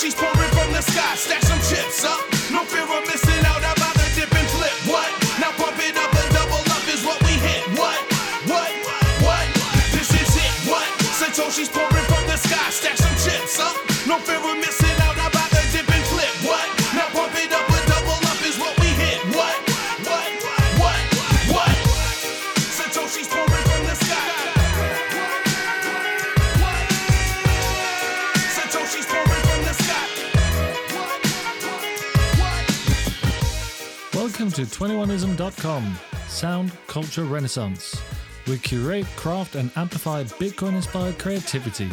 she's pouring 21ism.com, Sound Culture Renaissance. We curate, craft, and amplify Bitcoin inspired creativity.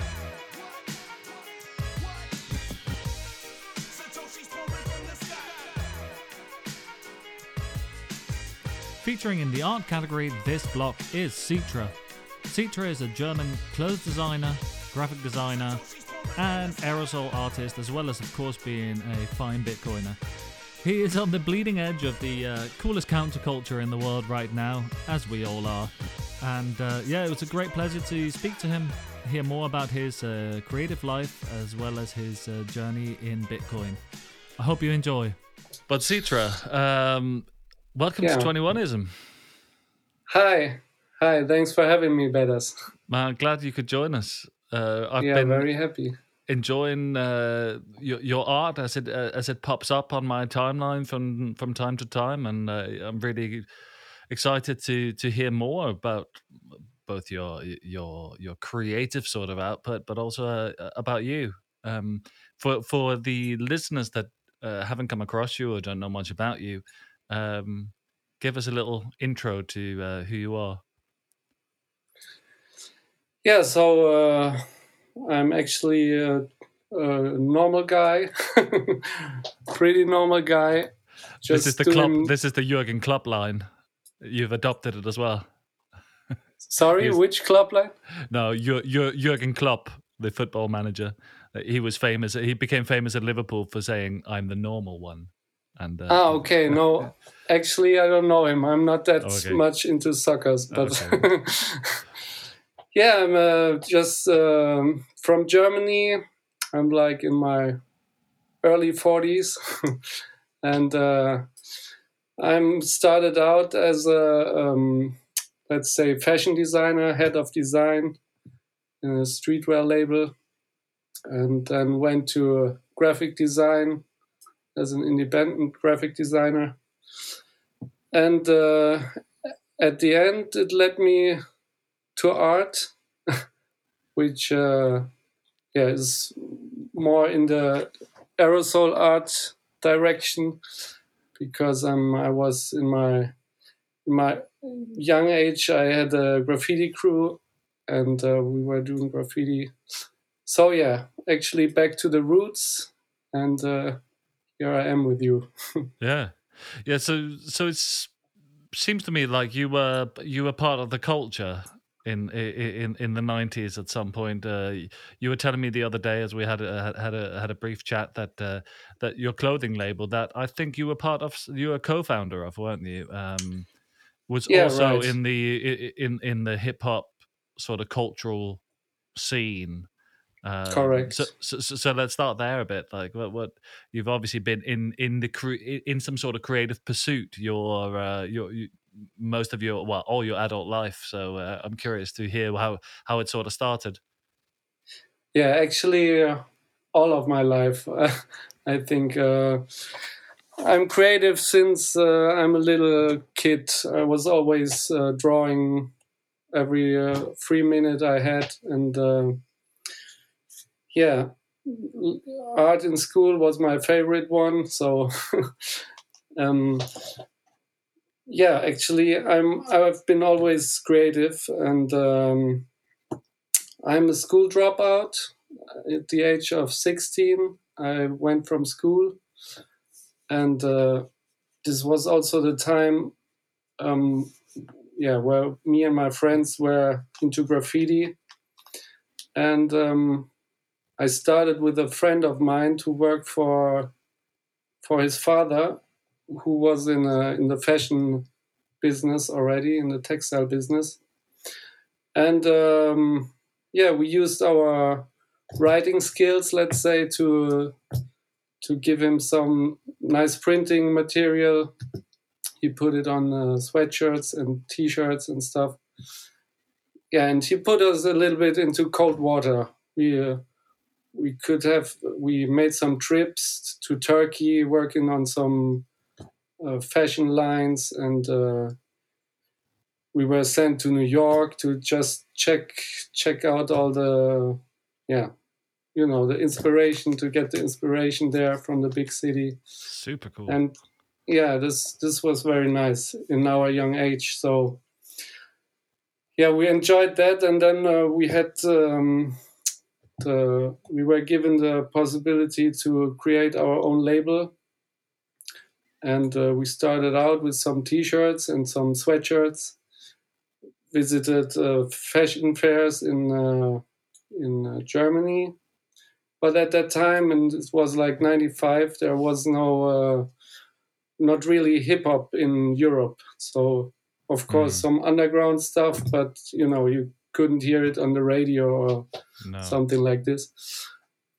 Featuring in the art category, this block is Citra. Citra is a German clothes designer, graphic designer, and aerosol artist, as well as, of course, being a fine Bitcoiner. He is on the bleeding edge of the uh, coolest counterculture in the world right now, as we all are. And uh, yeah, it was a great pleasure to speak to him, hear more about his uh, creative life, as well as his uh, journey in Bitcoin. I hope you enjoy. But Citra, um, welcome Yeah. to 21ism. Hi. Hi. Thanks for having me, Bedas. Man, glad you could join us. Uh, I've Yeah, been very happy. Enjoying uh, your, your art as it uh, as it pops up on my timeline from from time to time, and uh, I'm really excited to to hear more about both your your your creative sort of output, but also uh, about you. Um, for for the listeners that uh, haven't come across you or don't know much about you, um, give us a little intro to uh, who you are. Yeah, so I'm actually a, a normal guy, pretty normal guy. Just this is the doing, club. This is the Jurgen Klopp line. You've adopted it as well. Sorry, which club line? No, Jur- Jur- Jurgen Klopp, the football manager, uh, he was famous. He became famous at Liverpool for saying, "I'm the normal one." And uh, Ah, okay. No, actually, I don't know him. I'm not that Okay. much into soccer, but Okay. Yeah, I'm uh, just um, from Germany. I'm like in my early 40s, and uh, I'm started out as a um, let's say fashion designer, head of design in a streetwear label, and then went to graphic design as an independent graphic designer. And uh, at the end, it led me to art, which uh, yeah is more in the aerosol art direction because um, I was in my in my young age I had a graffiti crew and uh, we were doing graffiti. So yeah, actually back to the roots and uh, here I am with you. yeah, yeah. So, so it's seems to me like you were you were part of the culture in in in the nineties at some point. Uh, you were telling me the other day as we had a, had a had a brief chat that uh, that your clothing label that I think you were part of, you were a co-founder of, weren't you? Um, was Yeah, also right. in the in in the hip hop sort of cultural scene. Um, Correct. So, so, so, let's start there a bit. Like, what, what you've obviously been in in the cre- in some sort of creative pursuit. Your uh, your you, most of your well, all your adult life. So uh, I'm curious to hear how how it sort of started. Yeah, actually, uh, all of my life. I think uh, I'm creative since uh, I'm a little kid. I was always uh, drawing every free minute I had, and yeah, art in school was my favorite one. So, um, yeah, actually, I'm I've been always creative, and um, I'm a school dropout at the age of 16 i went from school and uh, this was also the time um, yeah where me and my friends were into graffiti. And um, i started with a friend of mine to work for for his father who was in a, in the fashion business already in the textile business and um, yeah we used our writing skills, let's say, to to give him some nice printing material. He put it on uh, sweatshirts and t-shirts and stuff. Yeah, and he put us a little bit into cold water. We uh, we could have we made some trips to Turkey, working on some fashion lines, and uh, we were sent to New York to just check check out all the yeah you know the inspiration to get the inspiration there from the big city. Super cool. and yeah this this was very nice in our young age so yeah we enjoyed that. And then uh, we had um, the we were given the possibility to create our own label and uh, we started out with some t-shirts and some sweatshirts visited uh, fashion fairs in uh, in uh, Germany but at that time and it was like 95 there was no uh, not really hip hop in Europe so of course Mm. some underground stuff but you know you couldn't hear it on the radio or no. something like this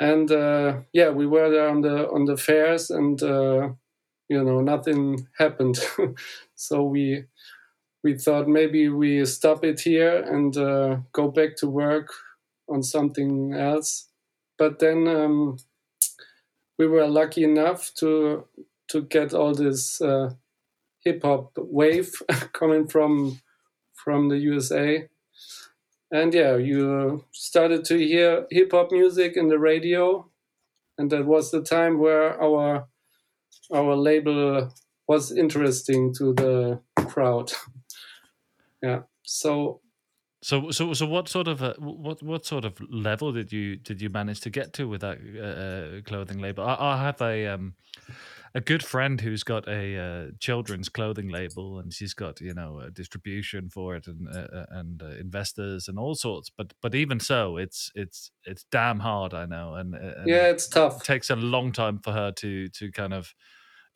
and uh, yeah we were there on the on the fairs and uh, you know nothing happened. So we we thought maybe we stop it here and uh, go back to work on something else. But then um, we were lucky enough to to get all this uh, hip hop wave coming from from the USA and yeah you started to hear hip hop music in the radio. And that was the time where our our label was interesting to the crowd yeah so So, so, so, what sort of uh, what what sort of level did you did you manage to get to with that uh, clothing label? I, I have a um, a good friend who's got a uh, children's clothing label, and she's got you know a distribution for it and uh, and uh, investors and all sorts. But but even so, it's it's it's damn hard, I know, and, uh, and yeah it's tough it takes a long time for her to to kind of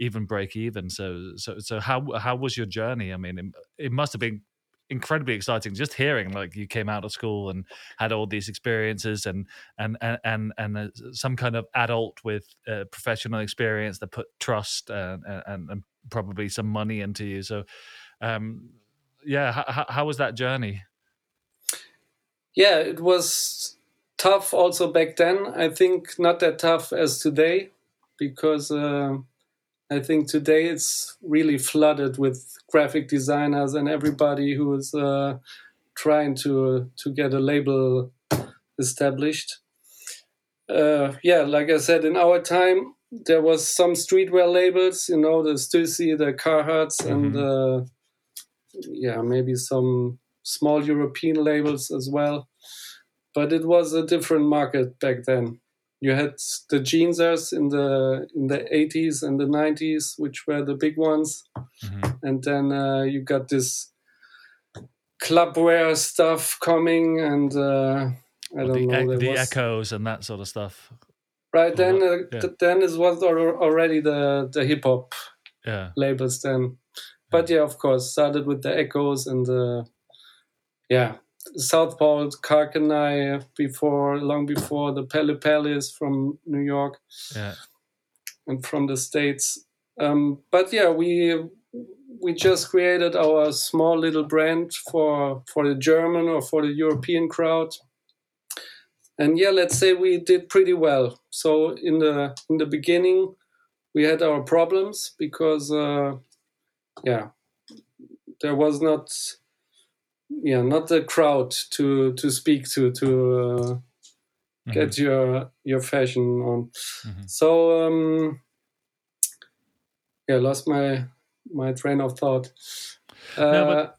even break even. So so so how how was your journey? I mean, it, it must have been incredibly exciting just hearing like you came out of school and had all these experiences and and and and, and uh, some kind of adult with uh, professional experience that put trust and, and and probably some money into you so um yeah how, how was that journey yeah it was tough also back then i think not that tough as today because uh, i think today it's really flooded with graphic designers and everybody who is uh, trying to to get a label established. Uh, yeah like i said in our time there was some streetwear labels you know the stussy the carhartts and uh, yeah maybe some small european labels as well. But it was a different market back then you had the jeansers in the in the 80s and the 90s which were the big ones Mhm. and then uh, you got this clubwear stuff coming and uh, i don't the, know the was- echoes and that sort of stuff right then what- uh, yeah. th- then it was already the the hip hop yeah labels then. But yeah, of course, started with the Echoes and the yeah Southpaw, Karl Kani before long before the Pele Palace from New York yeah and from the states. Um, but yeah, we we just created our small little brand for for the German or for the European crowd. And yeah, let's say we did pretty well. So in the in the beginning, we had our problems because uh, yeah, there was not yeah not the crowd to to speak to to uh, Mhm. get your your fashion on. Mhm. So um, yeah, lost my my train of thought. Uh, No, but-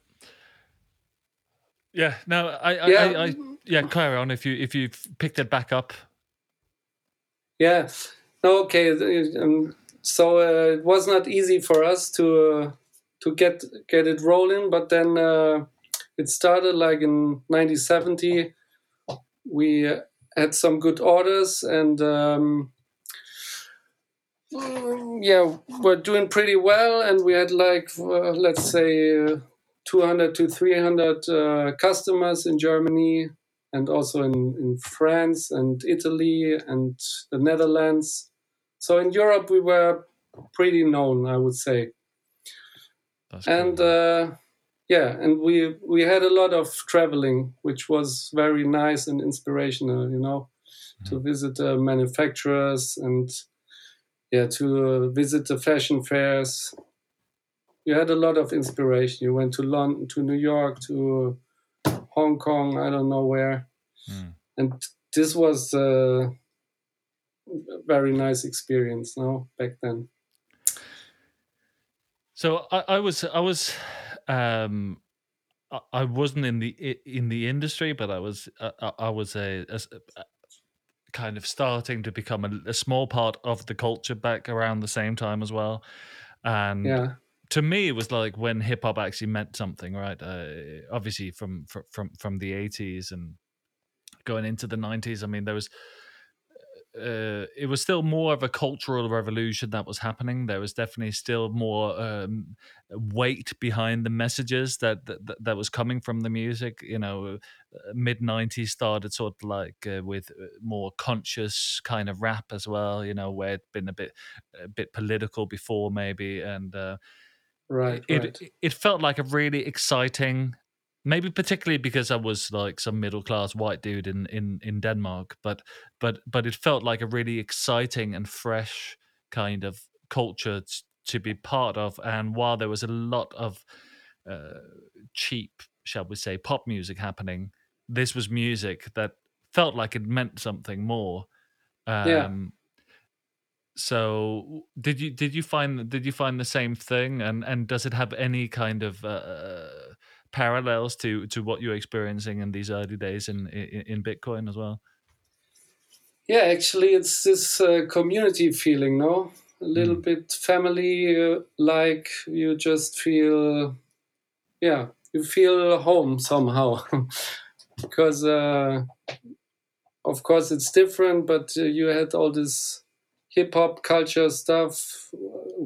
yeah no I I, yeah, I, I yeah carry on if you if you've picked it back up yeah. No, okay. Um, so uh, it was not easy for us to uh, to get get it rolling, but then uh, it started like in 1970. We had some good orders and. Um, mm, yeah, we're doing pretty well, and we had like uh, let's say uh, 200 to 300 uh, customers in Germany, and also in, in France and Italy and the Netherlands. So in Europe, we were pretty known, I would say. That's and cool. uh, yeah, and we we had a lot of traveling, which was very nice and inspirational. You know, to visit the manufacturers and yeah, to uh, visit the fashion fairs. You had a lot of inspiration. You went to London, to New York, to Hong Kong. I don't know where, Mm. and this was uh, a very nice experience. No, back then. So I, I was I was um I, I wasn't in the in the industry, but I was uh, I, I was a kind of starting to become a, a small part of the culture back around the same time as well. And Yeah, to me, it was like when hip hop actually meant something, right? Uh, obviously from fr- from from the eighties and going into the nineties. I mean, there was uh, it was still more of a cultural revolution that was happening. There was definitely still more um, weight behind the messages that, that that- was coming from the music. You know, mid '90s started sort of like uh, with uh, more conscious kind of rap as well. You know, where it'd been a bit a bit political before maybe, and uh, right, it right. it it felt like a really exciting maybe particularly because I was like some middle class white dude in in in Denmark but but but it felt like a really exciting and fresh kind of culture t- to be part of. And while there was a lot of uh, cheap shall we say pop music happening this was music that felt like it meant something more. Yeah. um so did you did you find did you find the same thing? And and does it have any kind of uh, parallels to to what you're experiencing in these early days in in, in bitcoin as well Yeah, actually, it's this uh, community feeling, no? A little Mm. bit family uh, like. You just feel, yeah, you feel home somehow. because, uh, of course, it's different, but uh, you had all this hip hop culture stuff.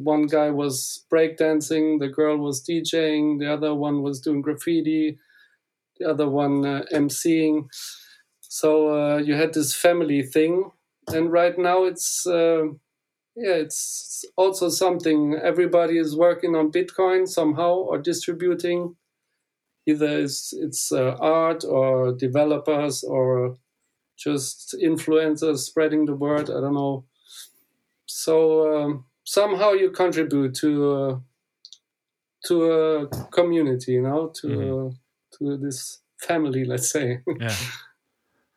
One guy was breakdancing, the girl was DJing, the other one was doing graffiti, the other one uh, emceeing. So uh, you had this family thing, and right now it's uh, yeah, it's also something. Everybody is working on Bitcoin somehow or distributing. Either it's it's uh, art or developers or just influencers spreading the word. I don't know. So um, somehow you contribute to uh, to a community, you know, to Mhm. uh, to this family, let's say. yeah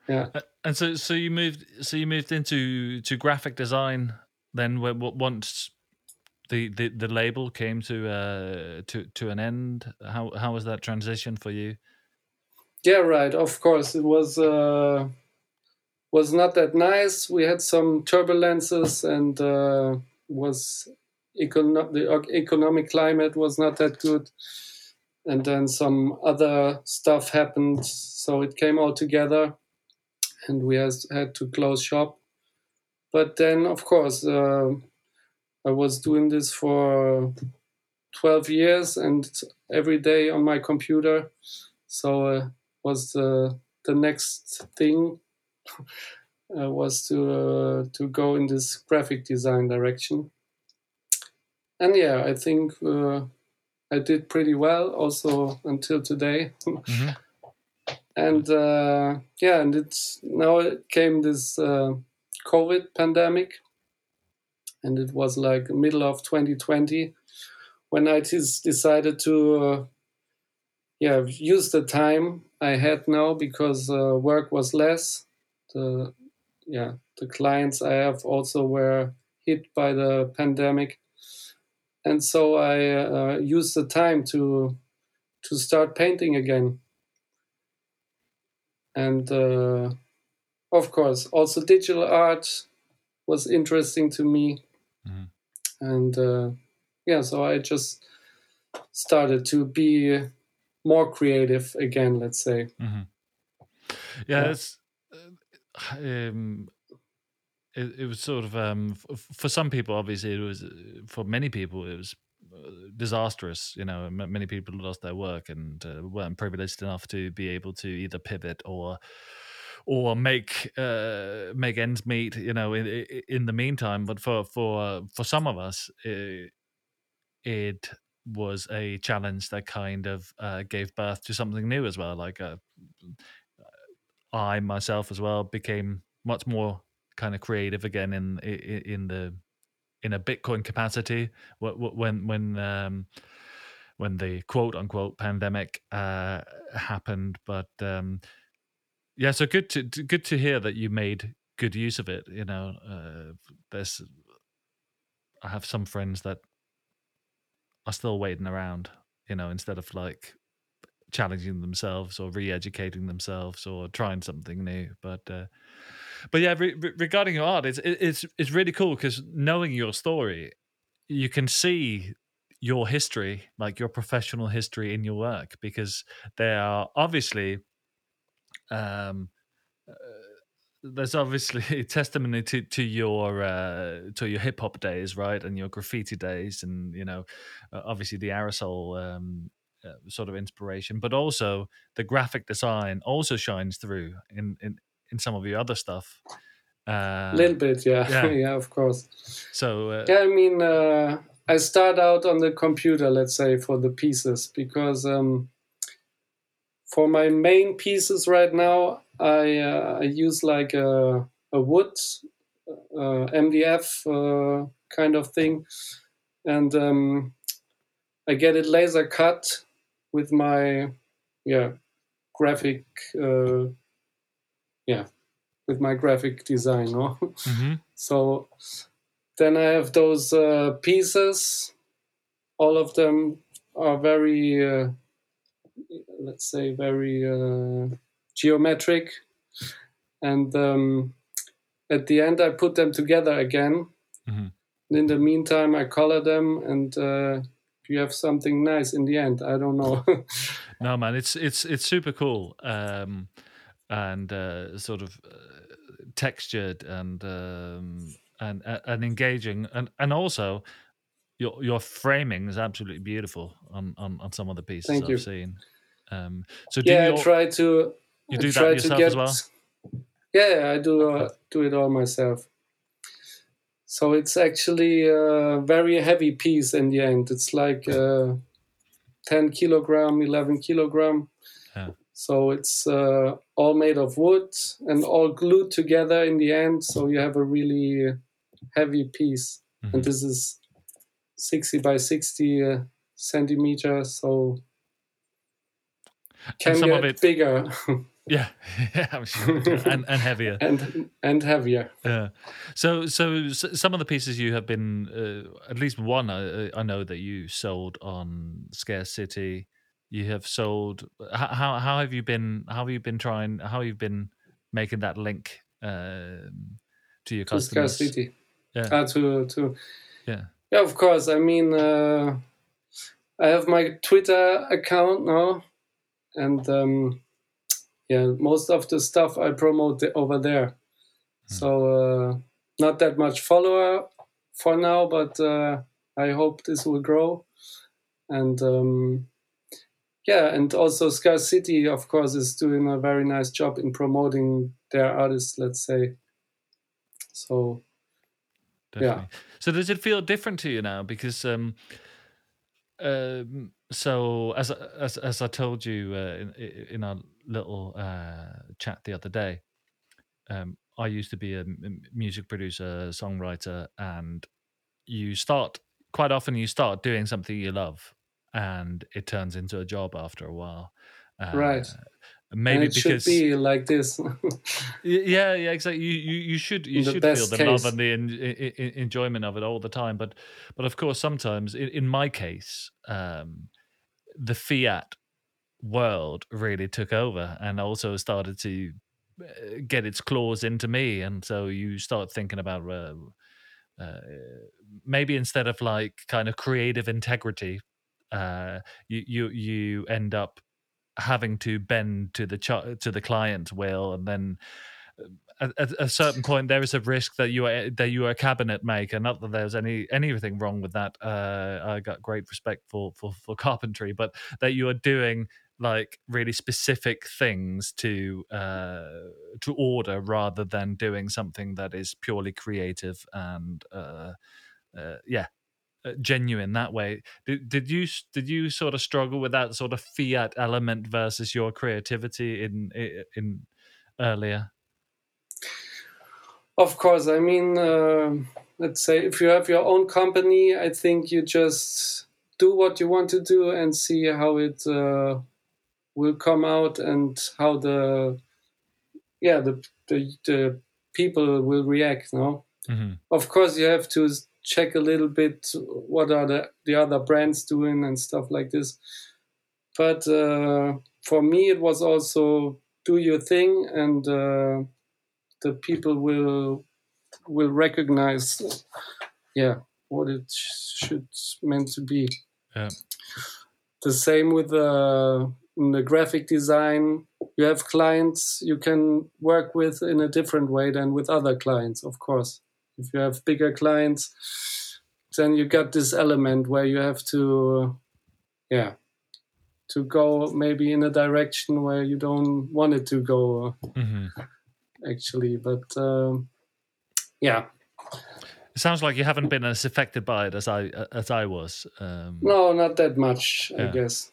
yeah. And so so you moved so you moved into to graphic design then once the, the the label came to uh to to an end how how was that transition for you Yeah, right. Of course, it was uh, was not that nice. We had some turbulences, and uh, was econo- the economic climate was not that good. And then some other stuff happened, so it came all together, and we has, had to close shop. But then, of course, uh, I was doing this for twelve years, and every day on my computer. So uh, was the the next thing uh, was to uh, to go in this graphic design direction. And yeah, I think uh, I did pretty well also until today. Mhm. and uh, yeah, and it's now it came this uh, COVID pandemic, and it was like middle of 2020 when I just decided to uh, yeah use the time I had now because uh, work was less. The yeah the clients I have also were hit by the pandemic, and so I uh, used the time to to start painting again. And uh, of course, also digital art was interesting to me, Mhm. and uh, yeah, so I just started to be more creative again. Let's say. hmm Yeah, Yeah. it's um, it, it was sort of um, f- for some people, obviously, it was uh, for many people, it was uh, disastrous. You know, many people lost their work and uh, weren't privileged enough to be able to either pivot or or make uh, make ends meet, you know, in, in the meantime. But for for for some of us, it, it was a challenge that kind of uh, gave birth to something new as well. Like uh, I myself as well became much more kind of creative again in in, the in a Bitcoin capacity when when um, when the quote unquote pandemic uh, happened. But um, yeah, so good to good to hear that you made good use of it. You know, uh, there's I have some friends that are still waiting around. You know, instead of like challenging themselves or re-educating themselves or trying something new. But uh, but yeah, re- re- regarding your art, it's it's it's really cool because knowing your story, you can see your history, like your professional history in your work, because there are obviously um, uh, there's obviously testimony to to your uh, to your hip hop days, right, and your graffiti days, and you know, uh, obviously the aerosol um, uh, sort of inspiration, but also the graphic design also shines through in in in some of your other stuff. A uh, little bit, yeah, yeah, yeah of course. So uh, yeah, I mean, uh, I start out on the computer, let's say, for the pieces because um, for my main pieces right now, I, uh, I use like a, a wood uh, MDF uh, kind of thing, and um, I get it laser cut with my yeah graphic uh, yeah with my graphic design. No? Mm-hmm. so then I have those uh, pieces. All of them are very, uh, let's say, very uh, geometric. And um, at the end, I put them together again. Mm-hmm. In the meantime, I color them and uh, you have something nice in the end. I don't know. no, man, it's it's it's super cool. Um, and uh, sort of uh, textured and um, and and engaging, and and also your your framing is absolutely beautiful on on, on some of the pieces Thank I've you. seen. Um, so yeah, your, I try to you do I try that yourself get, as well. Yeah, I do uh, do it all myself. So it's actually a very heavy piece in the end. It's like uh, 10 kilogram, 11 kilogram. Yeah. So it's uh, all made of wood and all glued together in the end. So you have a really heavy piece. Mm-hmm. And this is 60 by 60 uh, centimeters. So can and some get of it, bigger. yeah, yeah, I'm sure. and, and heavier. and and heavier. Yeah. So, so some of the pieces you have been, uh, at least one, I, I know that you sold on Scarce City you have sold how how have you been how have you been trying how have you been making that link uh, to your customers to City. yeah uh, to to yeah yeah of course i mean uh, i have my twitter account now and um, yeah most of the stuff i promote over there hmm. so uh, not that much follower for now but uh, i hope this will grow and um, yeah, and also Scarce City, of course, is doing a very nice job in promoting their artists. Let's say. So. Definitely. Yeah. So does it feel different to you now? Because um, um, so as as as I told you uh, in in our little uh, chat the other day, um, I used to be a music producer, songwriter, and you start quite often. You start doing something you love, and it turns into a job after a while. Uh, right. Maybe it because should be like this. yeah, yeah, exactly. You you, you should you should feel the case. love and the enjoyment of it all the time. But but of course, sometimes in, in my case, um, the fiat world really took over and also started to uh, get its claws into me, and so you start thinking about. Uh, uh, maybe instead of like kind of creative integrity uh, you you you end up having to bend to the ch- to the client's will, and then uh, at, at, a certain point there is a risk that you are that you are a cabinet maker. Not that there's any anything wrong with that. Uh, I got great respect for, for for carpentry, but that you are doing like really specific things to uh, to order rather than doing something that is purely creative and uh, uh, yeah genuine that way. Did, did you did you sort of struggle with that sort of fiat element versus your creativity in in earlier? Of course i mean uh, let's say if you have your own company i think you just do what you want to do and see how it uh, will come out and how the yeah the the, the people will react no? Mm-hmm. of course you have to check a little bit what are the, the other brands doing and stuff like this but uh, for me it was also do your thing and uh, the people will will recognize yeah what it should meant to be yeah. The same with the, uh, the graphic design. You have clients you can work with in a different way than with other clients, of course. If you have bigger clients, then you got this element where you have to, yeah, to go maybe in a direction where you don't want it to go, mm-hmm. actually. But um, yeah, it sounds like you haven't been as affected by it as I as I was. Um, no, not that much, yeah. I guess.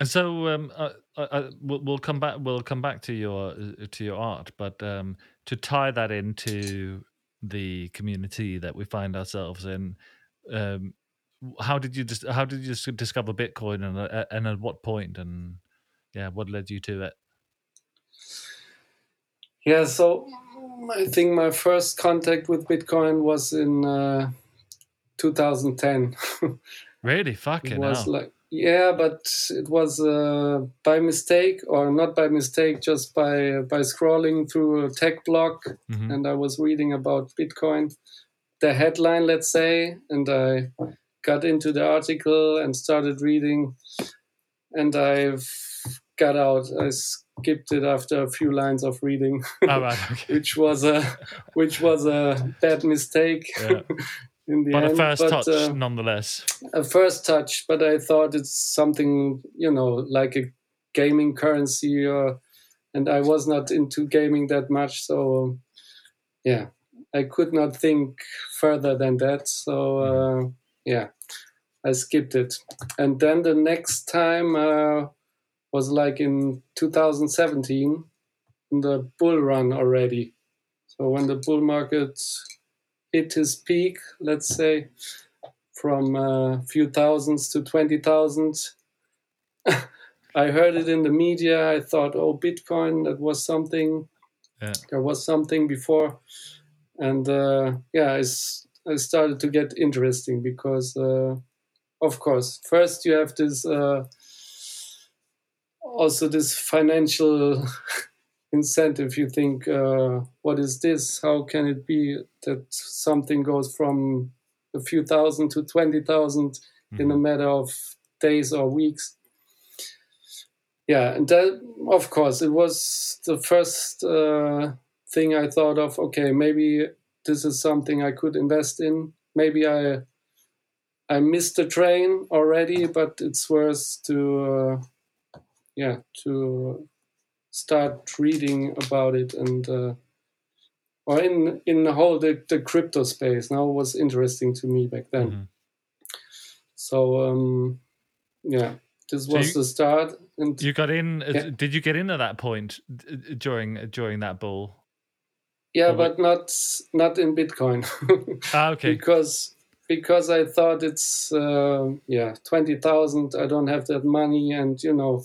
And so um, I, I, we'll, we'll, come back. We'll come back to your to your art, but um, to tie that into the community that we find ourselves in, um, how did you just how did you discover Bitcoin and uh, and at what point and yeah, what led you to it? Yeah, so I think my first contact with Bitcoin was in uh, 2010. really? Fucking it was hell. like yeah, but it was uh, by mistake or not by mistake, just by by scrolling through a tech blog, mm-hmm. and I was reading about Bitcoin, the headline, let's say, and I got into the article and started reading, and I've got out. I skipped it after a few lines of reading, oh, right, okay. which was a which was a bad mistake. Yeah. in the but end. a first but, touch, uh, nonetheless. A first touch, but I thought it's something you know like a gaming currency, or, and I was not into gaming that much, so yeah, I could not think further than that. So mm-hmm. uh, yeah, I skipped it, and then the next time. Uh, was like in 2017 in the bull run already. So when the bull market hit his peak, let's say from a few thousands to 20,000, I heard it in the media. I thought, oh, Bitcoin, that was something. Yeah. There was something before. And uh, yeah, I, I started to get interesting because, uh, of course, first you have this. Uh, also this financial incentive you think uh, what is this how can it be that something goes from a few thousand to 20,000 mm-hmm. in a mm-hmm. matter of days or weeks yeah and that of course it was the first uh, thing i thought of okay maybe this is something i could invest in maybe i i missed the train already but it's worth to uh, yeah to start reading about it and uh, or in in the whole the, the crypto space. Now was interesting to me back then. Mm-hmm. so um yeah this was so you, the start and you got in uh, yeah. did you get in at that point during during that bull? Yeah or but not not in bitcoin. Ah, okay. Because because i thought it's uh, yeah 20000 i don't have that money and you know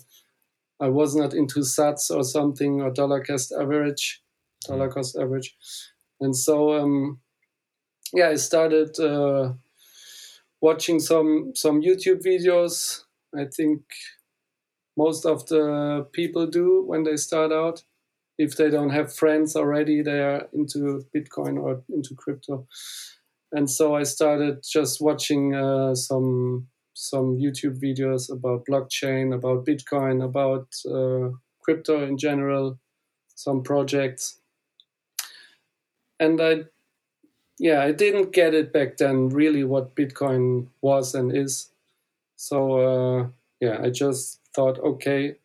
I was not into Sats or something or dollar cost average, dollar cost average, and so um, yeah, I started uh, watching some some YouTube videos. I think most of the people do when they start out. If they don't have friends already, they are into Bitcoin or into crypto. And so I started just watching uh, some some YouTube videos about blockchain, about Bitcoin, about uh, crypto in general, some projects. And I, yeah, I didn't get it back then really what Bitcoin was and is. So, uh, yeah, I just thought, okay,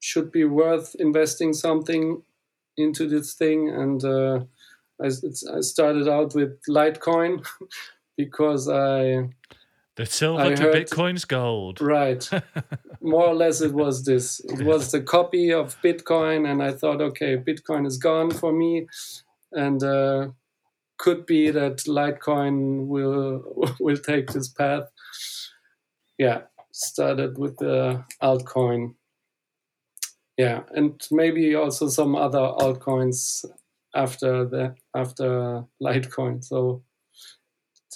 should be worth investing something into this thing, and uh, I, I started out with Litecoin because I the silver I to heard- Bitcoin's gold. right. More or less it was this. It was the copy of bitcoin and i thought okay bitcoin is gone for me and uh, could be that litecoin will will take this path. Yeah started with the altcoin. Yeah and maybe also some other altcoins after the after litecoin. So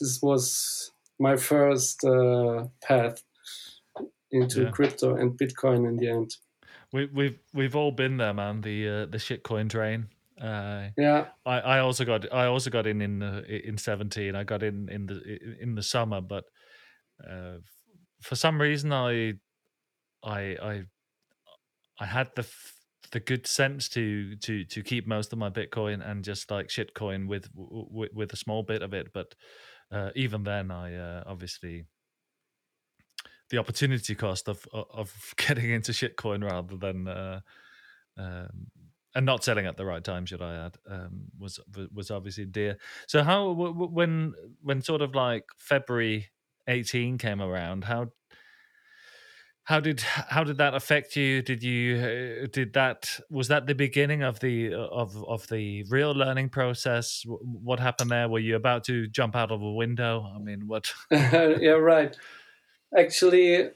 this was my first uh, path into Yeah. crypto and bitcoin in the end We, we've we've all been there, man. The uh, the shitcoin train. Uh, yeah I, I also got I also got in in uh, in seventeen. I got in in the in the summer, but uh, for some reason I I I I had the f- the good sense to to to keep most of my Bitcoin and just like shitcoin with with, with a small bit of it. But uh, even then, I uh, obviously the opportunity cost of of- getting into shitcoin rather than uh, um, and not selling at the right time, should I add, um, was was obviously dear. So how when when sort of like February eighteen came around, how how did how did that affect you? Did you uh, did that was that the beginning of the of of the real learning process? What happened there? Were you about to jump out of a window? I mean, what? yeah right actually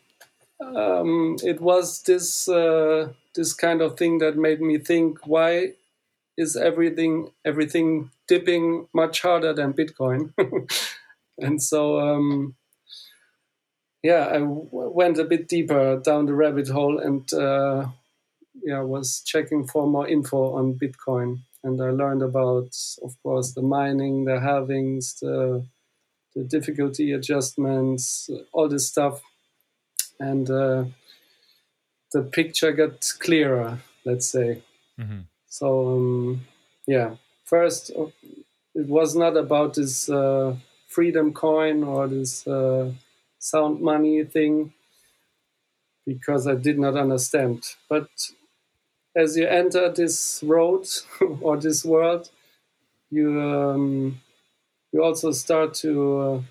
um, it was this uh, this kind of thing that made me think why is everything everything dipping much harder than bitcoin and so um, yeah I w- went a bit deeper down the rabbit hole and uh, yeah was checking for more info on bitcoin and i learned about of course the mining the halvings the the difficulty adjustments, all this stuff, and uh, the picture got clearer. Let's say Mhm. so. Um, yeah, first uh, it was not about this uh, freedom coin or this uh, sound money thing because I did not understand. But as you enter this road or this world, you um, you also start to uh,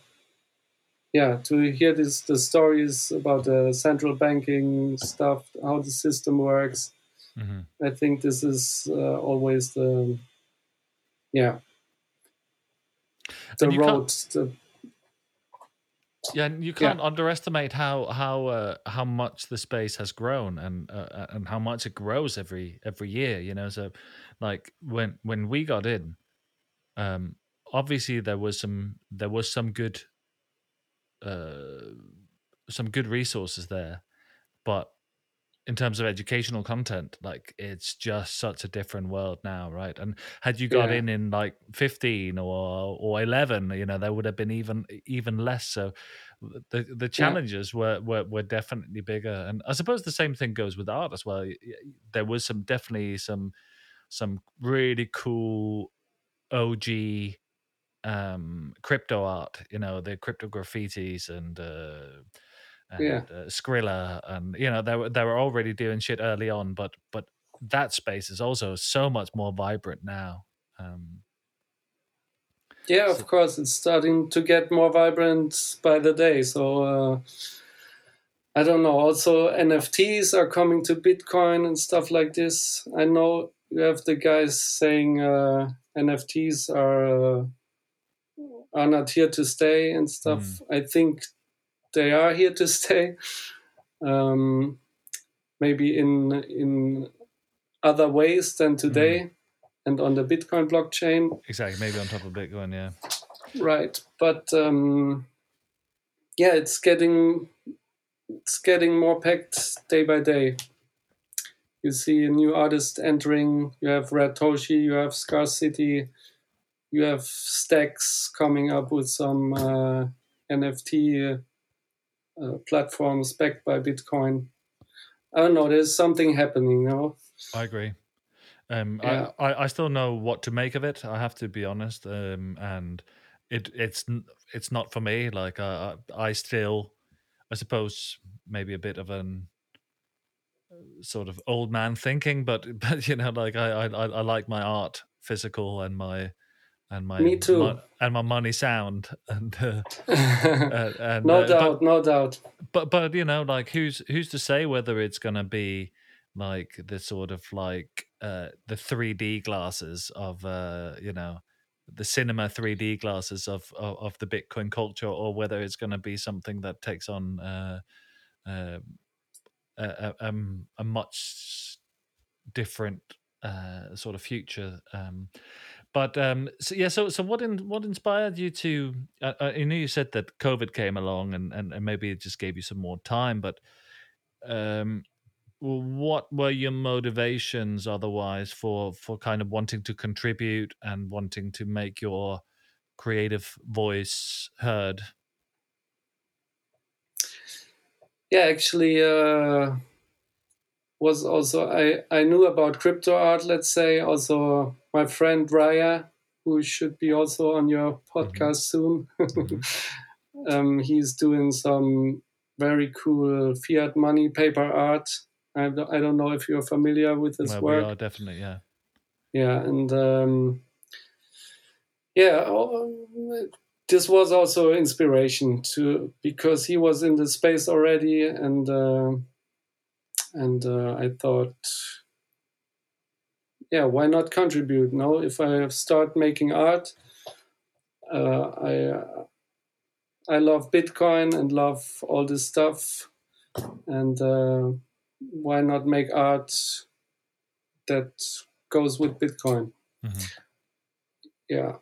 yeah to hear this the stories about the central banking stuff how the system works Mhm. i think this is uh, always the yeah the road the, Yeah, and you can't underestimate how how uh, how much the space has grown and uh, and how much it grows every every year. You know, so like when when we got in, um, obviously there was some there was some good uh, some good resources there, but in terms of educational content, like it's just such a different world now, right? And had you got Yeah. in in like fifteen or or eleven, you know, there would have been even even less. So the the challenges were, were were definitely bigger, and I suppose the same thing goes with art as well. There was some definitely some some really cool OG um crypto art you know the crypto graffitis and uh and Yeah. uh, Skrilla, and you know they were they were already doing shit early on, but but that space is also so much more vibrant now. Um, yeah So- of course it's starting to get more vibrant by the day so uh, i don't know also nfts are coming to bitcoin and stuff like this i know you have the guys saying uh, nfts are uh, are not here to stay and stuff i think they are here to stay. Um, maybe in in other ways than today and on the bitcoin blockchain. Exactly, maybe on top of Bitcoin, yeah. right but um yeah it's getting it's getting more packed day by day. You see a new artist entering you have red toshi you have Scarce City you have stacks coming up with some uh, nft uh, platforms backed by bitcoin i don't know there's something happening you know I agree. Um, Yeah. I, I I still know what to make of it. I have to be honest. Um, and it it's it's not for me. Like I I I still I suppose maybe a bit of an sort of old man thinking, but but you know, like I I, I like my art physical and my and my Me too. and my money sound and uh, uh, and no uh, doubt, but, no doubt. but but you know like who's who's to say whether it's gonna be like the sort of like uh the 3D glasses of uh you know the cinema 3D glasses of of, of the Bitcoin culture or whether it's going to be something that takes on uh, uh, a, a, um, a much different uh, sort of future. Um, but um, so yeah, so so what in, what inspired you to? Uh, uh, I know you said that COVID came along and, and, and maybe it just gave you some more time, but um, what were your motivations otherwise for for kind of wanting to contribute and wanting to make your creative voice heard? Yeah, actually, uh, was also I I knew about crypto art. Let's say also my friend Raya, who should be also on your podcast soon. um, he's doing some very cool fiat money paper art. I don't, I don't know if you're familiar with his Well, work. we are definitely, yeah. yeah and um, yeah oh, this was also inspiration to because he was in the space already and uh, and uh, i thought yeah why not contribute? No if i start making art uh, i i love bitcoin and love all this stuff. And uh, why not make art that goes with bitcoin? Mhm. yeah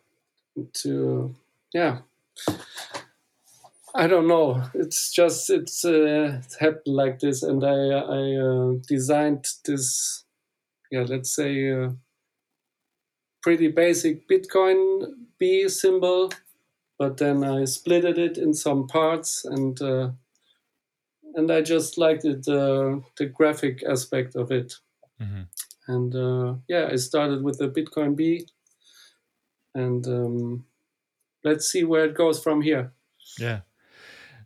to yeah. I don't know. It's just it's uh, happened like this and i i uh, designed this yeah let's say uh, pretty basic bitcoin b symbol but then i splitted it in some parts and uh, and i just liked it uh, the graphic aspect of it Mhm. and uh, yeah i started with the bitcoin b and um, let's see where it goes from here Yeah.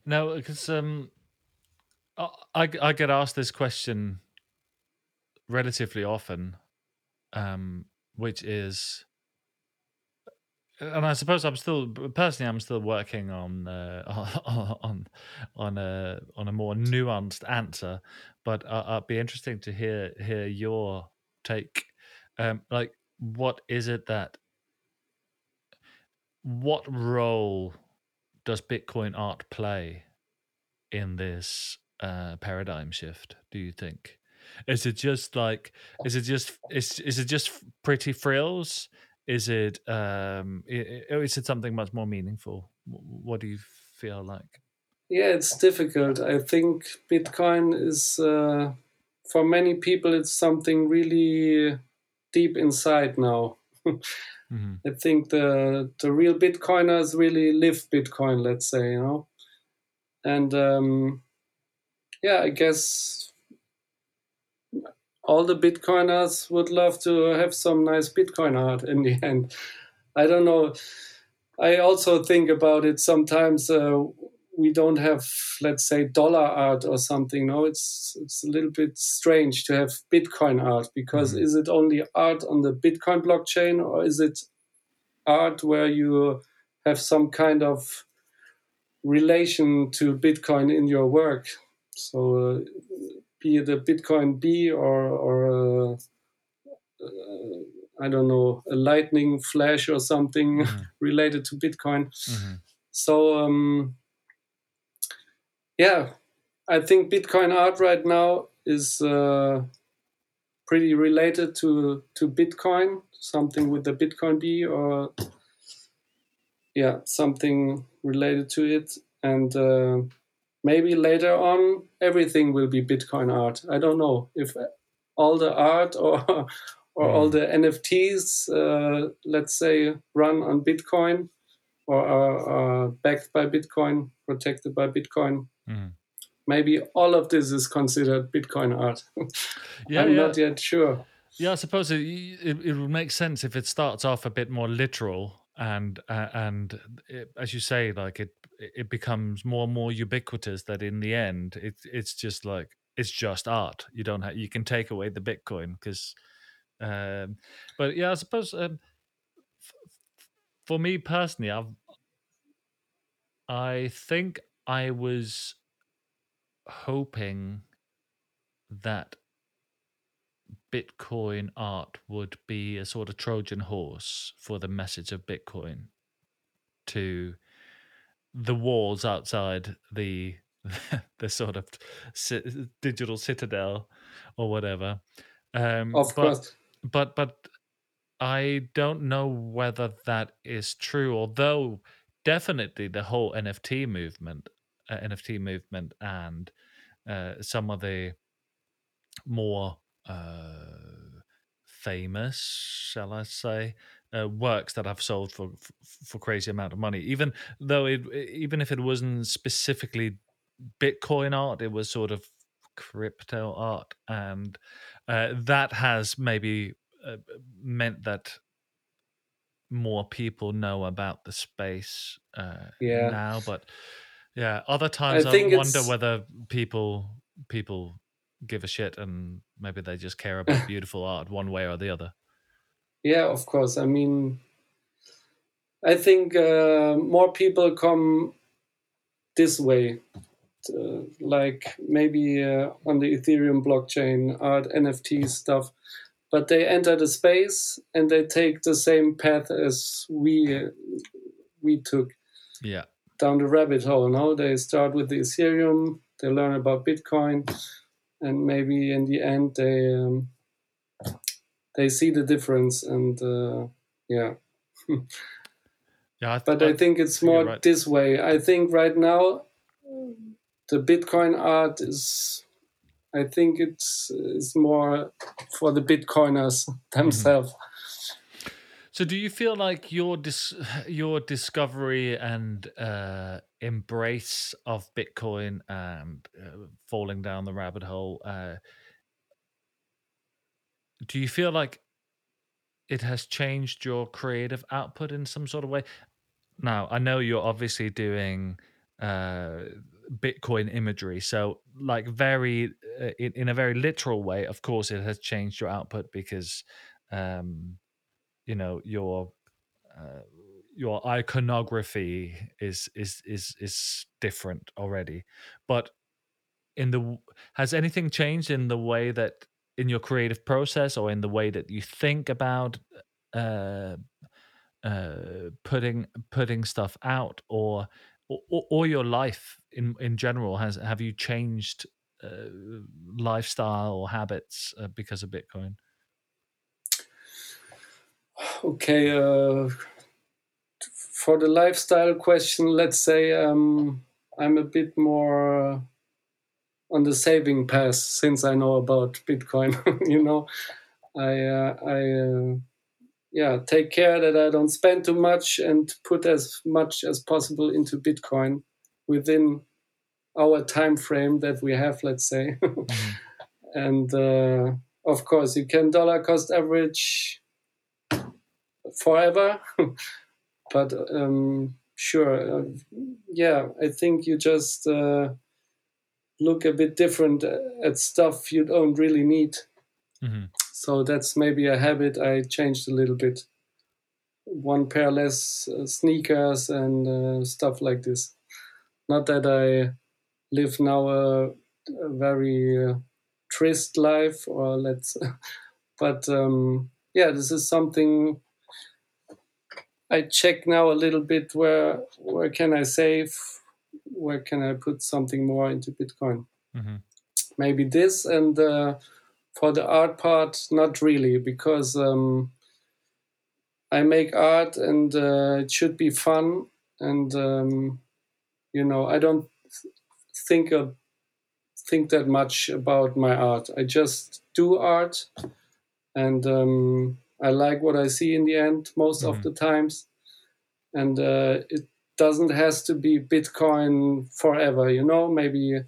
Now, because um, I I get asked this question relatively often, um, which is, and I suppose I'm still personally I'm still working on uh, on on a on a more nuanced answer, but uh, it'd be interesting to hear hear your take. Um, like, what is it that what role does Bitcoin art play in this uh, paradigm shift? Do you think? Is it just like? Is it just? Is is it just pretty frills? Is it? Um, or is it something much more meaningful? What do you feel like? yeah it's difficult i think bitcoin is uh, for many people it's something really deep inside now hmm i think the the real bitcoiners really live bitcoin let's say you know and um, yeah i guess all the bitcoiners would love to have some nice bitcoin art in the end. I don't know. I also think about it sometimes uh, we don't have let's say dollar art or something no? It's it's a little bit strange to have bitcoin art because Mhm. is it only art on the bitcoin blockchain or is it art where you have some kind of relation to bitcoin in your work? So uh, be it a bitcoin b or or a, uh, i don't know a lightning flash or something Mhm. related to bitcoin. Hmm so um, yeah, I think Bitcoin art right now is uh, pretty related to to Bitcoin, something with the Bitcoin B or yeah, something related to it, and uh, maybe later on everything will be Bitcoin art. I don't know if all the art or or all Mm. the NFTs, uh, let's say, run on Bitcoin or are, are backed by Bitcoin, protected by Bitcoin. hmm Maybe all of this is considered Bitcoin art. Yeah, I'm yeah. not yet sure. Yeah, I suppose it, it, it would make sense if it starts off a bit more literal and uh, and it, as you say, like it it becomes more and more ubiquitous that in the end it's it's just like it's just art. You don't have you can take away the Bitcoin because, um, but yeah, I suppose um, f- for me personally, I've I think I was hoping that Bitcoin art would be a sort of Trojan horse for the message of Bitcoin to the walls outside the the sort of digital citadel or whatever. Um, Of but, course. but but I don't know whether that is true. Although definitely the whole NFT movement, uh, NFT movement, and uh, some of the more uh, famous, shall I say, uh, works that have sold for for, for crazy amount of money. Even though it, even if it wasn't specifically Bitcoin art, it was sort of crypto art, and uh, that has maybe uh, meant that more people know about the space uh, Yeah. now. But yeah, other times I, think wonder it's- whether people people give a shit and maybe they just care about beautiful art one way or the other. Yeah, of course. I mean, I think uh, more people come this way, uh, like maybe uh, on the Ethereum blockchain, art, NFT stuff, but they enter the space and they take the same path as we uh, we took Yeah. down the rabbit hole. No, they start with the Ethereum, they learn about Bitcoin, and maybe in the end they um, they see the difference and uh, yeah. Yeah, I th- But I think it's more right. this way. I think right now the Bitcoin art is. I think it's is more for the Bitcoiners themselves. So, do you feel like your dis- your discovery and uh, embrace of Bitcoin and uh, falling down the rabbit hole? Uh, do you feel like it has changed your creative output in some sort of way? Now, I know you're obviously doing uh, Bitcoin imagery, so like very uh, in, in a very literal way. Of course, it has changed your output because um, you know your uh, your iconography is is is is different already. But in the has anything changed in the way that in your creative process or in the way that you think about uh, uh, putting putting stuff out or, or or your life in in general has have you changed uh, lifestyle or habits uh, because of Bitcoin? Okay, uh, for the lifestyle question, let's say um, I'm a bit more uh, on the saving path since I know about Bitcoin. you know, I uh, I uh, yeah take care that I don't spend too much and put as much as possible into Bitcoin within our time frame that we have. Let's say, and uh, of course you can dollar cost average forever. but um, sure, uh, yeah, I think you just uh, look a bit different at stuff you don't really need. hmm So that's maybe a habit I changed a little bit. One pair less uh, sneakers and uh, stuff like this. Not that I live now a, a very uh, trist life, or let's, but um, yeah, this is something I check now a little bit where where can I save, where can I put something more into Bitcoin. hmm Maybe this and uh, for the art part, not really because um, I make art and uh, it should be fun and um, you know I don't think of, think that much about my art. I just do art and um, I like what I see in the end most of Mhm. the times, and uh, it doesn't has to be Bitcoin forever. You know, maybe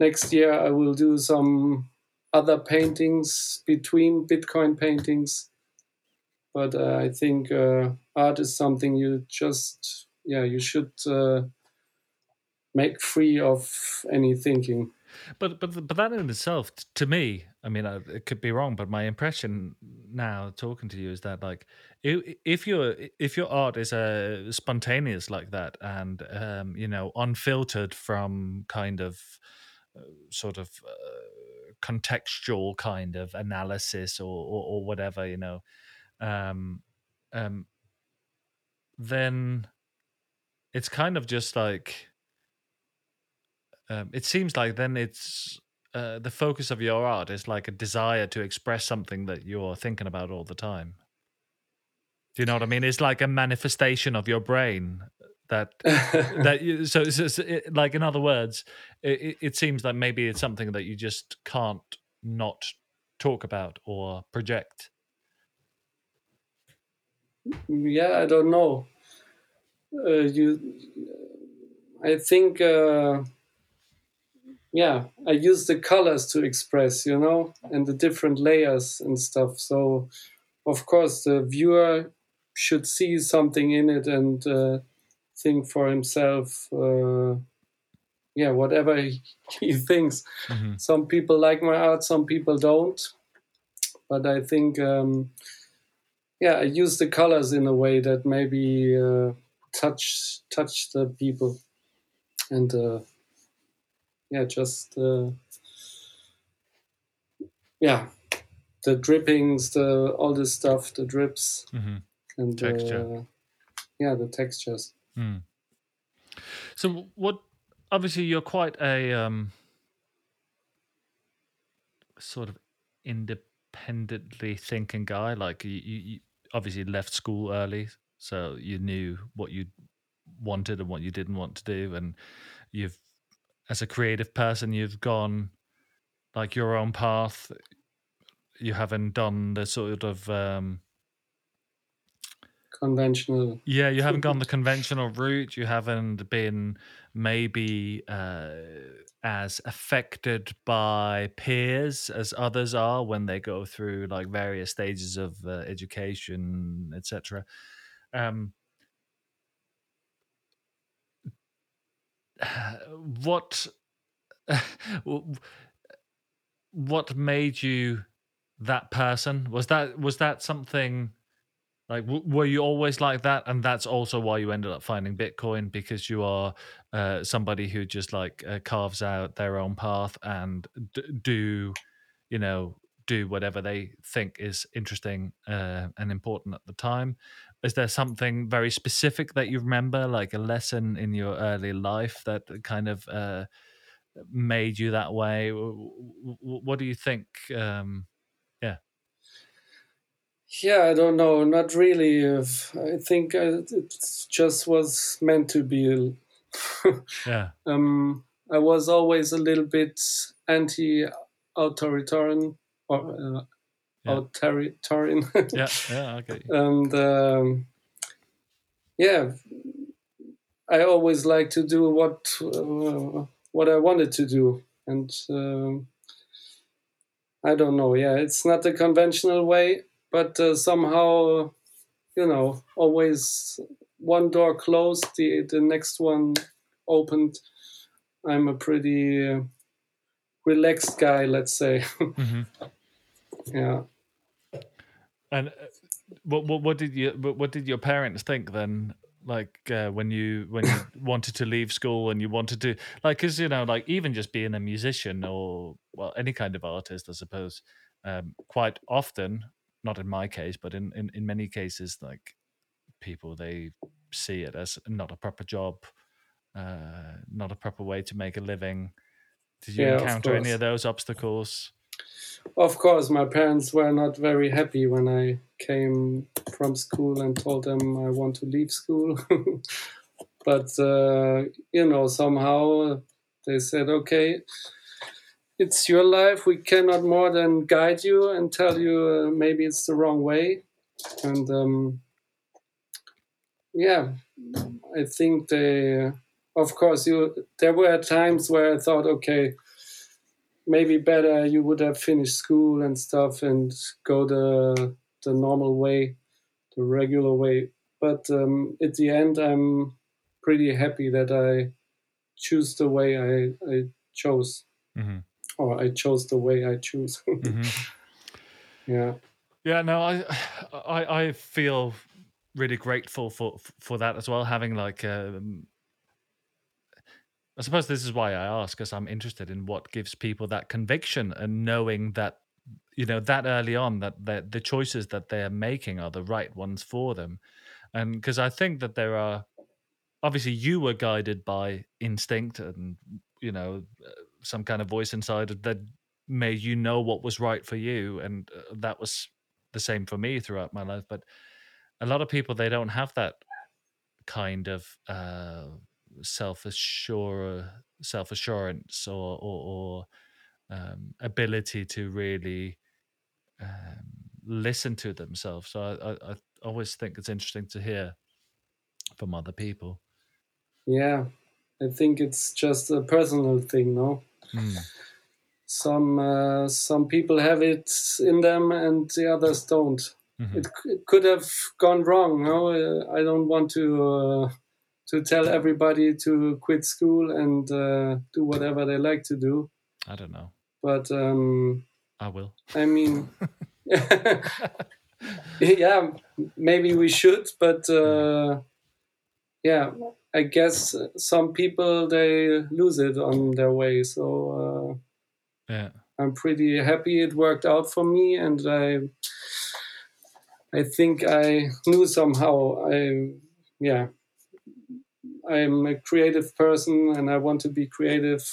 next year I will do some other paintings between Bitcoin paintings, but uh, I think uh, art is something you just yeah you should uh, make free of any thinking. But but but that in itself, to me, I mean, I, it could be wrong, but my impression now talking to you is that like if your if your art is uh, spontaneous like that and um, you know unfiltered from kind of uh, sort of uh, contextual kind of analysis or, or or whatever, you know, um, um, then it's kind of just like um, it seems like then it's uh, the focus of your art is like a desire to express something that you're thinking about all the time. Do you know what I mean? It's like a manifestation of your brain that that you, so, so, so it, like in other words, it, it seems like maybe it's something that you just can't not talk about or project. yeah, I don't know. Uh, you, I think, uh, yeah, I use the colors to express, you know, and the different layers and stuff. So, of course, the viewer should see something in it and uh, think for himself. Uh, yeah, whatever he, he thinks. Mhm. Some people like my art, some people don't. But I think, um, yeah, I use the colors in a way that maybe uh, touch touch the people, and uh, yeah, just uh, yeah, the drippings, the all this stuff, the drips, hmm and Texture. Uh, yeah, the textures. Mm. So what? Obviously, you're quite a um, sort of independently thinking guy. Like you, you, you obviously left school early, so you knew what you wanted and what you didn't want to do, and you've, as a creative person, you've gone like your own path. You haven't done the sort of um, Conventional. Yeah, you haven't gone the conventional route. You haven't been maybe uh, as affected by peers as others are when they go through like various stages of uh, education, etc. Um, what what made you that person? Was that was that something? Like, w- were you always like that, and that's also why you ended up finding Bitcoin because you are uh, somebody who just like uh, carves out their own path and d- do, you know, do whatever they think is interesting uh, and important at the time. Is there something very specific that you remember, like a lesson in your early life that kind of uh, made you that way? What do you think? Um, Yeah, I don't know. Not really. I think uh, it just was meant to be. yeah, um, I was always a little bit anti-authoritarian or Yeah. authoritarian, yeah, yeah. Okay. and um, yeah, I always like to do what uh, what I wanted to do, and um, I don't know. Yeah, it's not the conventional way, but uh, somehow, you know, always one door closed, the the next one opened. I'm a pretty uh, relaxed guy, let's say. hmm yeah. And uh, what what what did you what did your parents think then? Like uh, when you when you wanted to leave school and you wanted to like because you know like even just being a musician or well any kind of artist I suppose um, quite often not in my case but in, in in many cases like people they see it as not a proper job uh, not a proper way to make a living. Did you Yeah, of encounter any of those obstacles? Of course, my parents were not very happy when I came from school and told them I want to leave school. but, uh, you know, somehow they said, okay, it's your life. We cannot more than guide you and tell you uh, maybe it's the wrong way. And um, yeah, I think they, of course, you. There were times where I thought, okay, maybe better you would have finished school and stuff and go the the normal way. the regular way. But um, at the end, I'm pretty happy that I choose the way I, I chose, mm-hmm. or I chose the way I choose. hmm yeah. Yeah, no, I, I, I feel really grateful for for that as well. Having like, um, I suppose this is why I ask, because I'm interested in what gives people that conviction and knowing that, you know, that early on that the choices that they're making are the right ones for them, and because I think that there are, obviously, you were guided by instinct and you know, uh, some kind of voice inside that made you know what was right for you, and uh, that was the same for me throughout my life. But a lot of people they don't have that kind of uh, self assure self assurance or or, or um, ability to really um, listen to themselves. So I, I, I always think it's interesting to hear from other people. Yeah. I think it's just a personal thing, no? Mm. Some uh, some people have it in them and the others don't. Mhm. It, c- it could have gone wrong. No, uh, I don't want to uh, to tell everybody to quit school and uh, do whatever they like to do. I don't know. But um, I will. I mean, yeah, maybe we should. But uh, yeah, I guess some people they lose it on their way. So. Uh, Yeah. I'm pretty happy it worked out for me, and I I think I knew somehow I yeah I'm a creative person and I want to be creative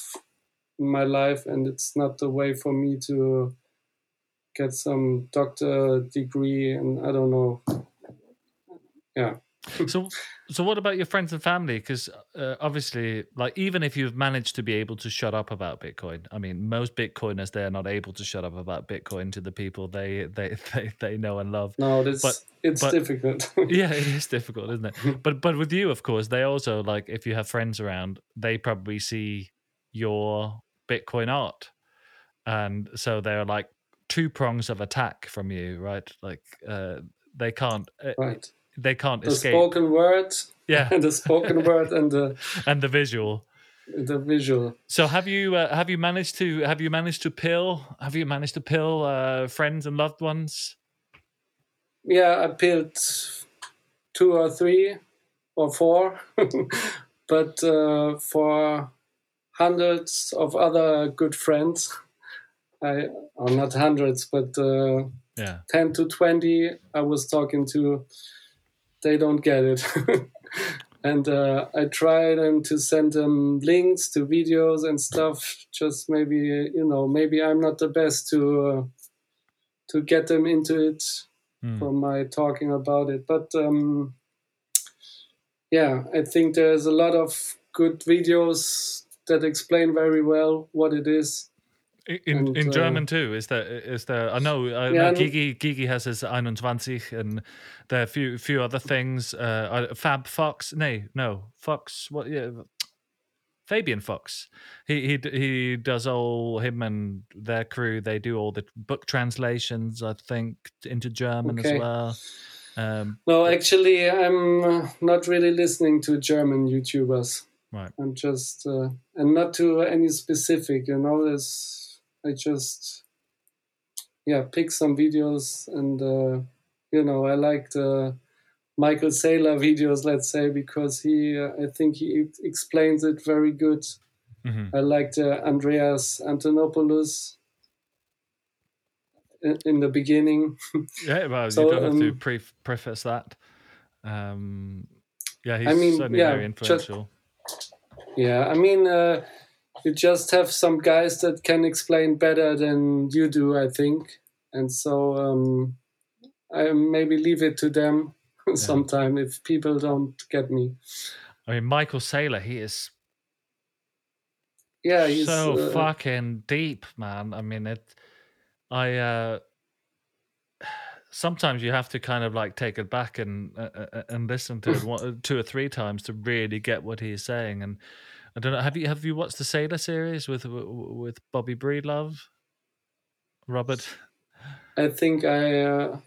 in my life, and it's not the way for me to get some doctor degree and I don't know. Yeah. So so what about your friends and family? Because uh, obviously like even if you've managed to be able to shut up about bitcoin i mean most bitcoiners they're not able to shut up about bitcoin to the people they they they, they know and love. No, this But- it's but- difficult. yeah it is difficult isn't it? But but with you of course they also like if you have friends around they probably see your bitcoin art. And so they're like two prongs of attack from you right? Like uh they can't uh, right. They can't The escape spoken word, yeah the spoken word, and the and the visual the visual. So have you uh, have you managed to have you managed to pill have you managed to pill uh, friends and loved ones? yeah, I built two or three or four, but uh, for hundreds of other good friends, I or not hundreds, but uh, Yeah. ten to twenty, I was talking to. They don't get it, and uh, I try them to send them links to videos and stuff. Just maybe you know, maybe I'm not the best to uh, to get them into it Hmm. from my talking about it. But um, yeah, I think there's a lot of good videos that explain very well what it is. In And, in uh, German too. Is there is there? I know. I Yeah, know Gigi Gigi has his 21, and there are a few few other things. Uh, uh, Fab Fox. No, no Fox. What? Yeah. Fabian Fox. He he he does all him and their crew. They do all the book translations. I think into German Okay. as well. Um, No, actually, I'm uh, not really listening to German YouTubers. Right. I'm just, uh, and not to any specific, you know, there's, I just, yeah, pick some videos and, uh, you know, I like the Michael Saylor videos, let's say, because he, uh, I think he explains it very good. mhm. I liked uh, Andreas Antonopoulos in, in the beginning. Yeah, well, So, you don't have to um, pre- preface that. Um, yeah, he's I mean, certainly yeah, very just- influential. Yeah, I mean, uh, you just have some guys that can explain better than you do, I think, and so um, I maybe leave it to them sometime if people don't get me. I mean, Michael Saylor, he is Yeah, he's so uh, fucking deep, man. I mean, it. I uh sometimes you have to kind of like take it back and uh, uh, and listen to it one, two or three times to really get what he's saying. And I don't know. Have you have you watched the Saylor series with with Bobby Breedlove, Robert? I think I uh,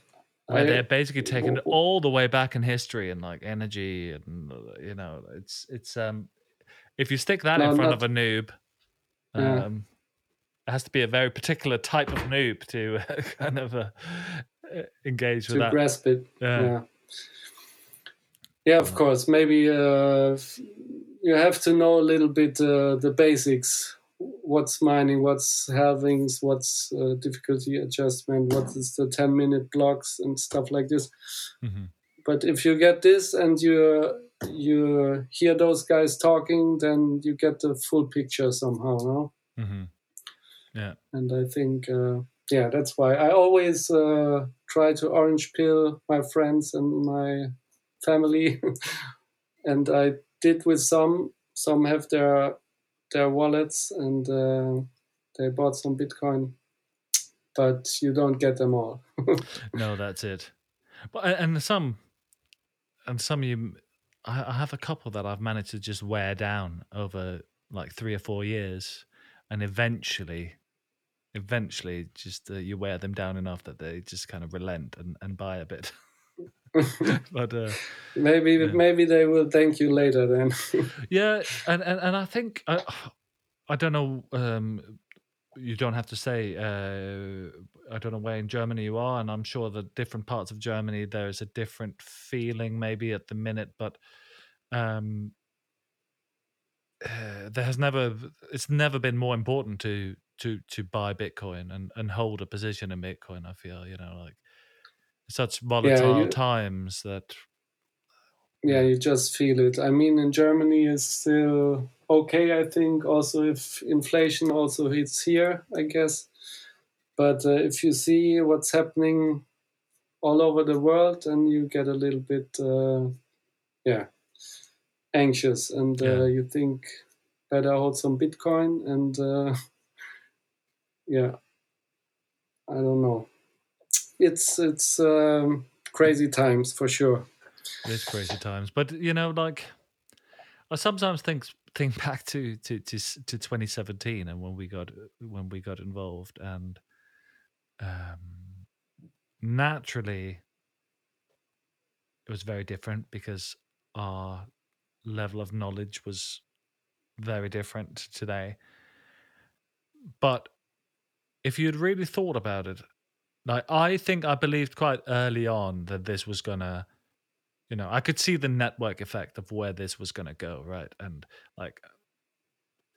Where I- they're basically taken all the way back in history and like energy and uh, you know it's it's um if you stick that No, in front not- of a noob Yeah. um it has to be a very particular type of noob to kind of uh, uh, engage with to that grasp it. Yeah. Yeah. Yeah, of course. Maybe uh, you have to know a little bit uh, the basics. What's mining? What's halvings? What's uh, difficulty adjustment? What is the ten minute blocks and stuff like this? Mhm. But if you get this and you you hear those guys talking, then you get the full picture somehow. No? Mhm. and I think uh, yeah, that's why I always uh, try to orange peel my friends and my family, and I did with some. Some have their their wallets and uh, they bought some Bitcoin, but you don't get them all. no that's it but and some and some of you I, I have a couple that i've managed to just wear down over like three or four years and eventually eventually just uh, you wear them down enough that they just kind of relent and, and buy a bit but uh maybe Yeah. maybe they will thank you later then. yeah and and, and i think i i don't know um you don't have to say uh i don't know where in germany you are and i'm sure that different parts of germany there's a different feeling maybe at the minute but um uh, there has never it's never been more important to to to buy bitcoin and and hold a position in bitcoin i feel you know like such volatile you- times that yeah, you just feel it. I mean, in Germany is still okay. I think also if inflation also hits here, I guess. But uh, if you see what's happening all over the world, and you get a little bit, uh, yeah, anxious, and uh, you think better hold some Bitcoin, and uh, yeah, I don't know. It's it's um, crazy times for sure. It's crazy times, but you know, like I sometimes think think back to to to to 2017 and when we got when we got involved, and um, naturally it was very different because our level of knowledge was very different today. But if you'd really thought about it, like I think I believed quite early on that this was gonna you know, I could see the network effect of where this was going to go, right? And like,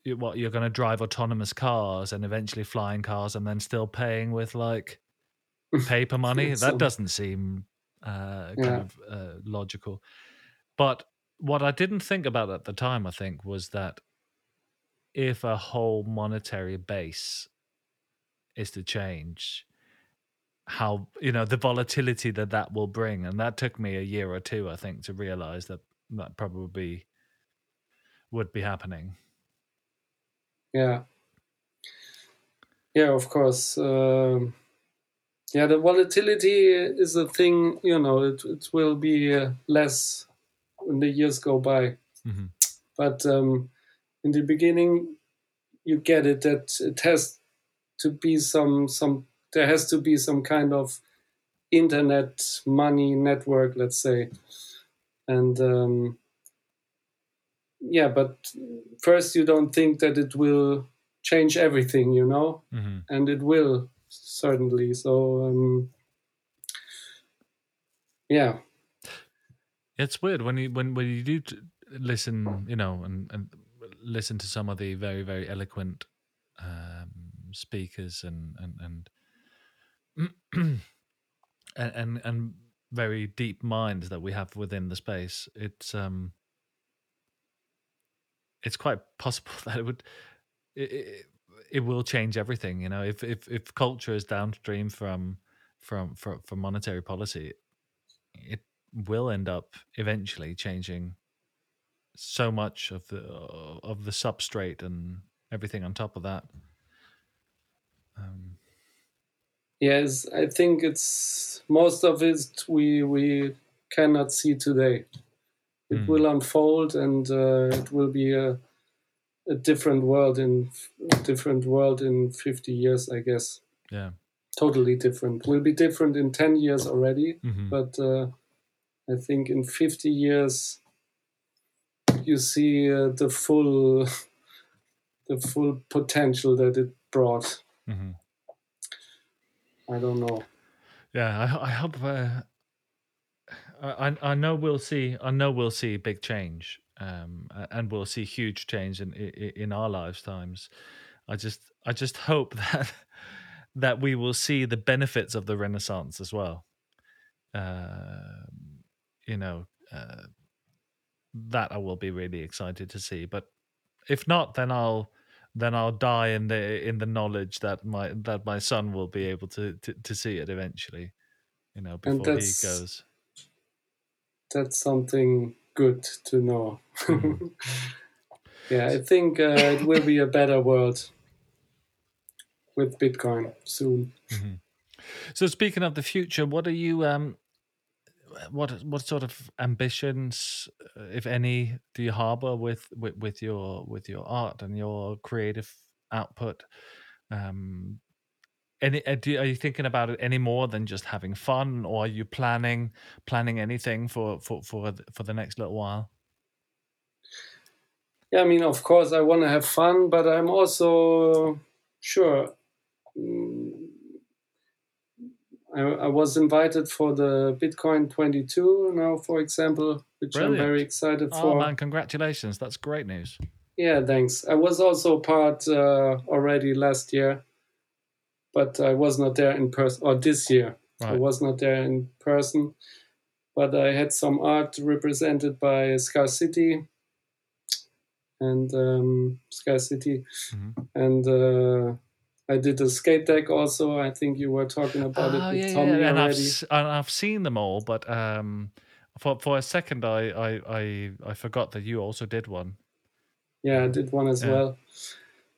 you, what you're going to drive autonomous cars and eventually flying cars, and then still paying with like paper money. that doesn't seem uh, kind Yeah. of uh, logical. But what I didn't think about at the time, I think, was that if a whole monetary base is to change, how you know the volatility that that will bring and that took me a year or two i think to realize that that probably would be happening Yeah. Yeah, of course. Um, yeah, the volatility is a thing, you know, it, it will be uh, less when the years go by. Mhm. But um, in the beginning, you get it that it has to be some, some, there has to be some kind of internet money network, let's say. And um, yeah, but first you don't think that it will change everything, you know, hmm and it will certainly. So um, yeah, it's weird when you when when you do t- listen you know and and listen to some of the very very eloquent um speakers and and and and, and and very deep minds that we have within the space it's um it's quite possible that it would it, it, it will change everything you know? If if if culture is downstream from from from, from monetary policy it will end up eventually changing so much of the of the substrate and everything on top of that. Um yes, I think it's most of it we we cannot see today. It Hmm. will unfold, and uh, it will be a a different world in a different world in fifty years, I guess. yeah totally different. Will be different in ten years already, Mhm. but uh, I think in fifty years you see uh, the full the full potential that it brought. Mhm. I don't know. Yeah, I, I hope. Uh, I I- know we'll see. I know we'll see big change, um, and we'll see huge change in in our lifetimes. I just I just hope that that we will see the benefits of the Renaissance as well. Uh, you know, uh, that I will be really excited to see. But if not, then I'll then I'll die in the in the knowledge that my that my son will be able to to, to see it eventually. You know, before he goes. That's something good to know. Mhm. yeah, I think uh, it will be a better world with Bitcoin soon. Mhm. So speaking of the future, what are you um what what sort of ambitions, uh, if any, do you harbor with with, with your with your art and your creative output? Um, any uh, do are you thinking about it any more than just having fun, or are you planning planning anything for for for for the next little while? Yeah, I mean, of course, I want to have fun, but I'm also sure. mm, I, I was invited for the Bitcoin 22 now, for example, which I'm very excited Oh for. Oh man, congratulations! That's great news. Yeah, thanks. I was also part uh, already last year, but I was not there in person, or this year. I was not there in person, but I had some art represented by Scarce City and um, Sky City, Mhm. and uh, I did a skate deck also. I think you were talking about Oh it with yeah, Tommy yeah, and I've and I've seen them all, but um, for for a second, I I I, I forgot that you also did one. Yeah, I did one as Yeah. well.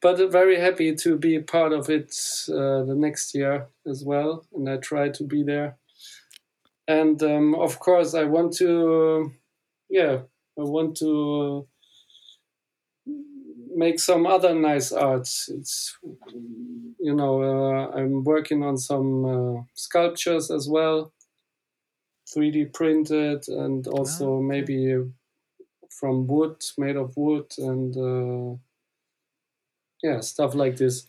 But uh, very happy to be part of it uh, the next year as well, and I try to be there. And um, of course, I want to, yeah, I want to make some other nice arts. It's, you know, uh, I'm working on some uh, sculptures as well, 3D printed, and also Ah, okay. maybe from wood, made of wood, and uh, yeah, stuff like this.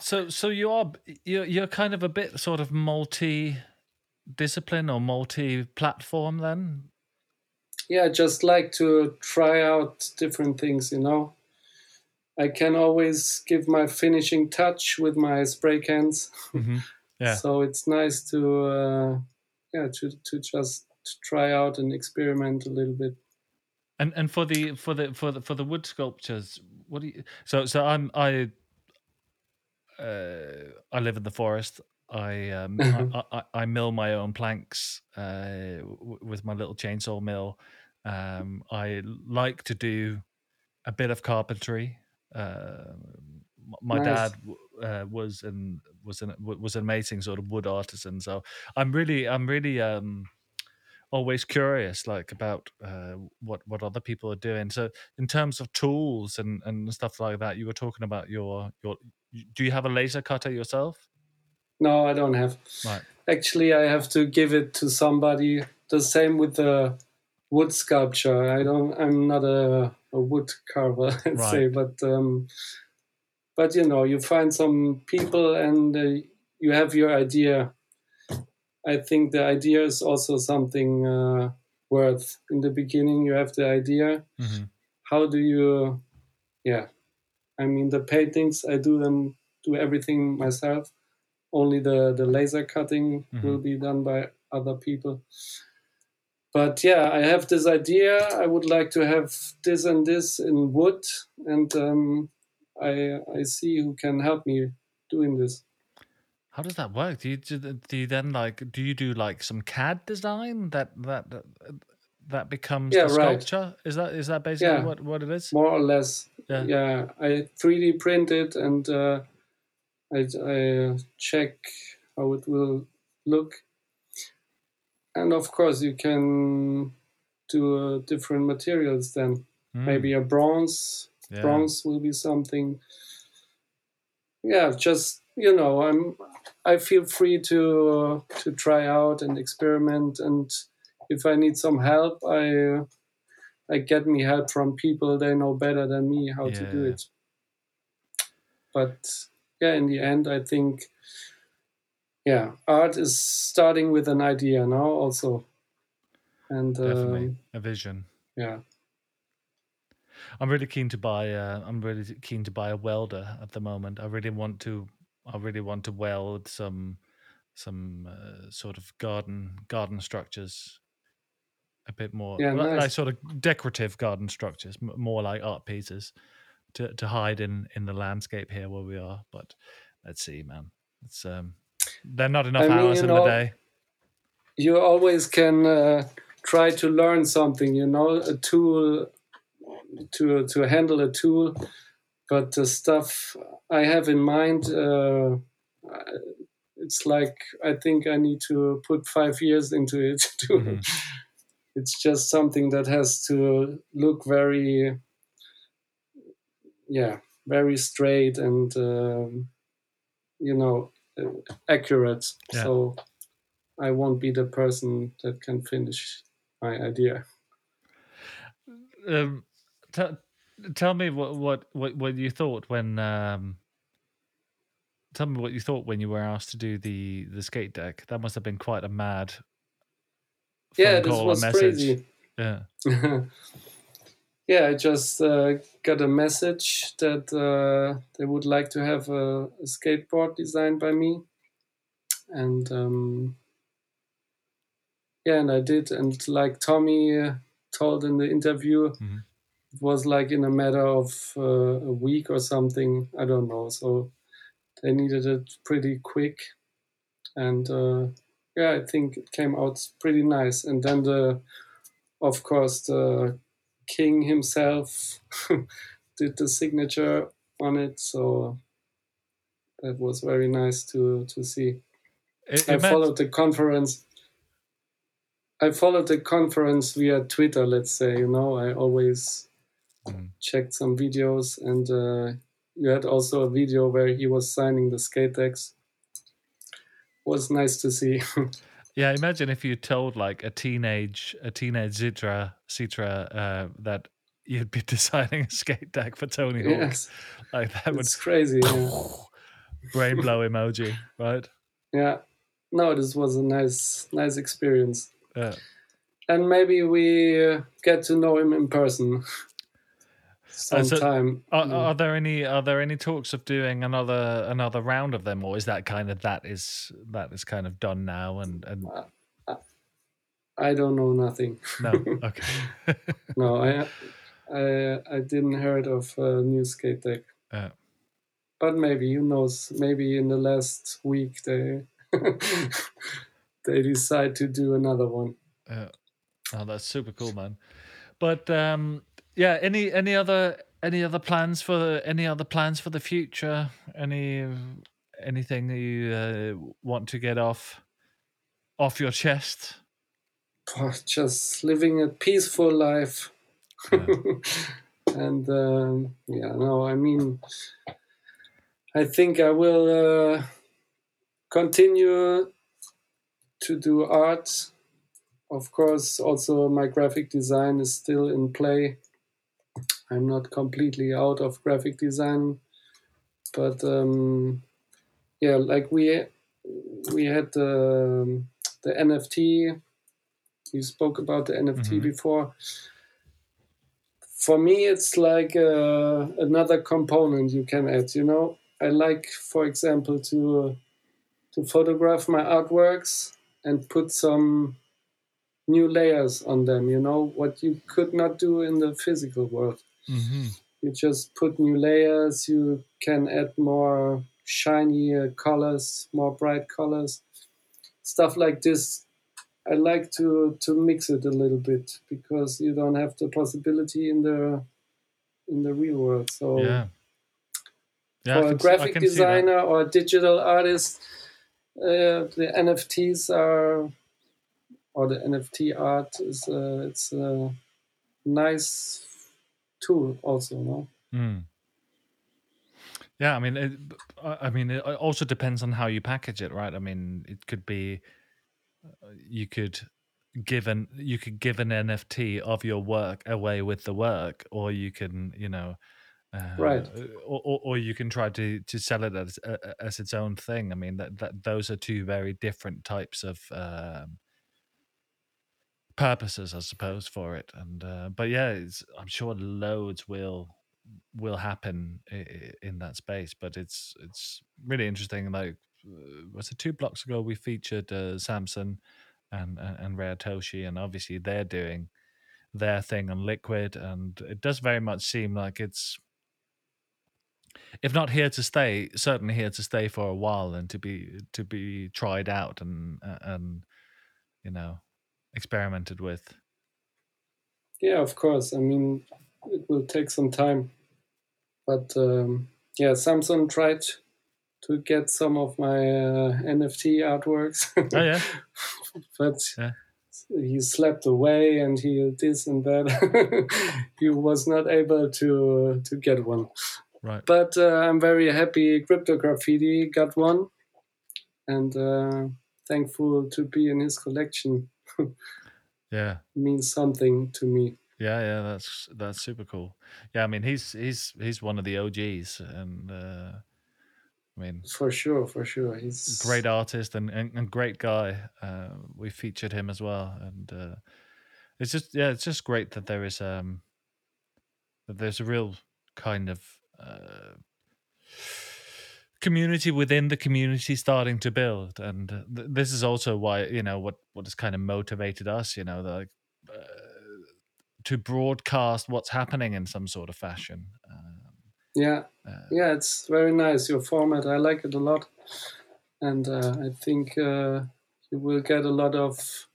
So so you are you're you're kind of a bit sort of multi discipline or multi platform then. Yeah, I just like to try out different things, you know. I can always give my finishing touch with my spray cans. Mm-hmm. Yeah. So it's nice to, uh, yeah, to, to just try out and experiment a little bit. And and for the for the for the for the wood sculptures, what do you? So so I'm I. Uh, I live in the forest. I um I, I, I mill my own planks uh, w- with my little chainsaw mill. Um, I like to do a bit of carpentry. Uh, my Nice. dad uh, was an was an was an amazing sort of wood artisan. So I'm really I'm really um always curious like about uh, what what other people are doing so in terms of tools and and stuff like that you were talking about your your do you have a laser cutter yourself No, I don't have. right Actually, I have to give it to somebody. The same with the wood sculpture. I don't. I'm not a, a wood carver, I'd say, but um, but you know, you find some people and uh, you have your idea. I think the idea is also something uh, worth. In the beginning, you have the idea. hmm How do you? Yeah, I mean the paintings. I do them. Do everything myself only the the laser cutting Mhm. will be done by other people but yeah i have this idea. I would like to have this and this in wood and um, i i see who can help me doing this. How does that work? Do you do, do you then like do you do like some cad design that that that, becomes Yeah, the right. sculpture? Is that is that basically Yeah. what what it is? More or less. Yeah. yeah, i 3d print it and uh, I, I check how it will look and of course you can do uh, different materials then Mm, maybe a bronze yeah. bronze will be something yeah just you know i'm I feel free to to try out and experiment, and if I need some help, I I get me help from people they know better than me how to do Yeah. it. But yeah, in the end, I think yeah, art is starting with an idea now also, and Definitely um, a vision. yeah, I'm really keen to buy. Uh, I'm really keen to buy a welder at the moment. I really want to. I really want to weld some some uh, sort of garden garden structures. A bit more, Yeah, li- like nice. sort of decorative garden structures, more like art pieces, to to hide in in the landscape here where we are. But let's see, man. It's um, there are not enough I mean, hours in know, the day. you always can uh, try to learn something. You know, a tool to to handle a tool, but the stuff I have in mind, uh, it's like I think I need to put five years into it. To, Mhm. It's just something that has to look very, yeah, very straight and um, you know accurate. Yeah. So I won't be the person that can finish my idea. um, t- tell me what, what what what you thought when um, tell me what you thought when you were asked to do the the skate deck. That must have been quite a mad. yeah, this was message. crazy. Yeah. yeah, I just uh, got a message that uh, they would like to have a, a skateboard designed by me, and um, yeah, and I did. And like Tommy uh, told in the interview, Mhm. it was like in a matter of uh, a week or something. I don't know. So they needed it pretty quick, and uh, yeah, I think it came out pretty nice. And then the, of course, the king himself did the signature on it. So that was very nice to to see. It, I it meant- followed the conference. I followed the conference via Twitter. Let's say, you know, I always Mhm. checked some videos, and uh, you had also a video where he was signing the skate decks. Was nice to see. Yeah, imagine if you told like a teenage a teenage Zitra Citra uh, that you'd be designing a skate deck for Tony Hawk. yes, Like that would it's crazy. Yeah. brain blow emoji, right? yeah. No, this was a nice, nice experience, Yeah. and maybe we uh, get to know him in person Uh, so- sometime. Are, Yeah. are mm. there any are there any talks of doing another another round of them, or is that kind of that is that is kind of done now? And and uh, uh, I don't know nothing. no, okay, No, I, I, I didn't heard of a new skate deck. Yeah. But maybe who knows? Maybe in the last week they they decide to do another one. yeah. Oh, that's super cool, man. But um, yeah, any any other any other plans for any other plans for the future? Any anything that you uh, want to get off off your chest? Just living a peaceful life. Yeah. and um, yeah, no, I mean, I think I will uh, continue to do art. Of course, also my graphic design is still in play. I'm not completely out of graphic design, but um, yeah, like we we had the the NFT. You spoke about the NFT Mhm. before for me it's like uh, another component you can add you know i like for example to to photograph my artworks and put some new layers on them you know what you could not do in the physical world hmm you just put new layers. You can add more shiny uh, colors more bright colors. Stuff like this i like to to mix it a little bit because you don't have the possibility in the in the real world. So Yeah. Yeah, for a graphic see designer or a digital artist uh, the nfts are or the nft art is uh, it's a nice tool also no Mm. Yeah, I mean, it, I I mean, it also depends on how you package it, right? I mean, it could be uh, you could give an you could give an NFT of your work away with the work, or you can, you know, uh, Right. or, or or you can try to to sell it as as its own thing. I mean, that, that those are two very different types of um, purposes, I suppose, for it. And uh, but yeah, I'm sure loads will will happen in that space. But it's it's really interesting. Like uh, was it two blocks ago we featured uh, Samson and and, and Rare Toshi, and obviously they're doing their thing on Liquid, and it does very much seem like it's if not here to stay, certainly here to stay for a while and to be to be tried out and and you know experimented with. Yeah, of course. I mean, it will take some time, but um, yeah, Samson tried to get some of my uh, NFT artworks, Oh yeah, but Yeah. he slept away and he this and that. he was not able to to get one. right. But uh, I'm very happy. Cryptograffiti got one, and uh, thankful to be in his collection. Yeah, means something to me. yeah, yeah. That's that's super cool. Yeah, I mean he's he's he's one of the OGs, and uh, I mean For sure, for sure. He's great artist and, and, and great guy. Uh, we featured him as well, and uh, it's just yeah, it's just great that there is um that there's a real kind of uh, community within the community starting to build, and uh, th- this is also why you know what what has kind of motivated us, you know, like. Uh, to broadcast what's happening in some sort of fashion. Um, Yeah, uh, yeah. It's very nice your format. I like it a lot, and uh, I think uh, you will get a lot of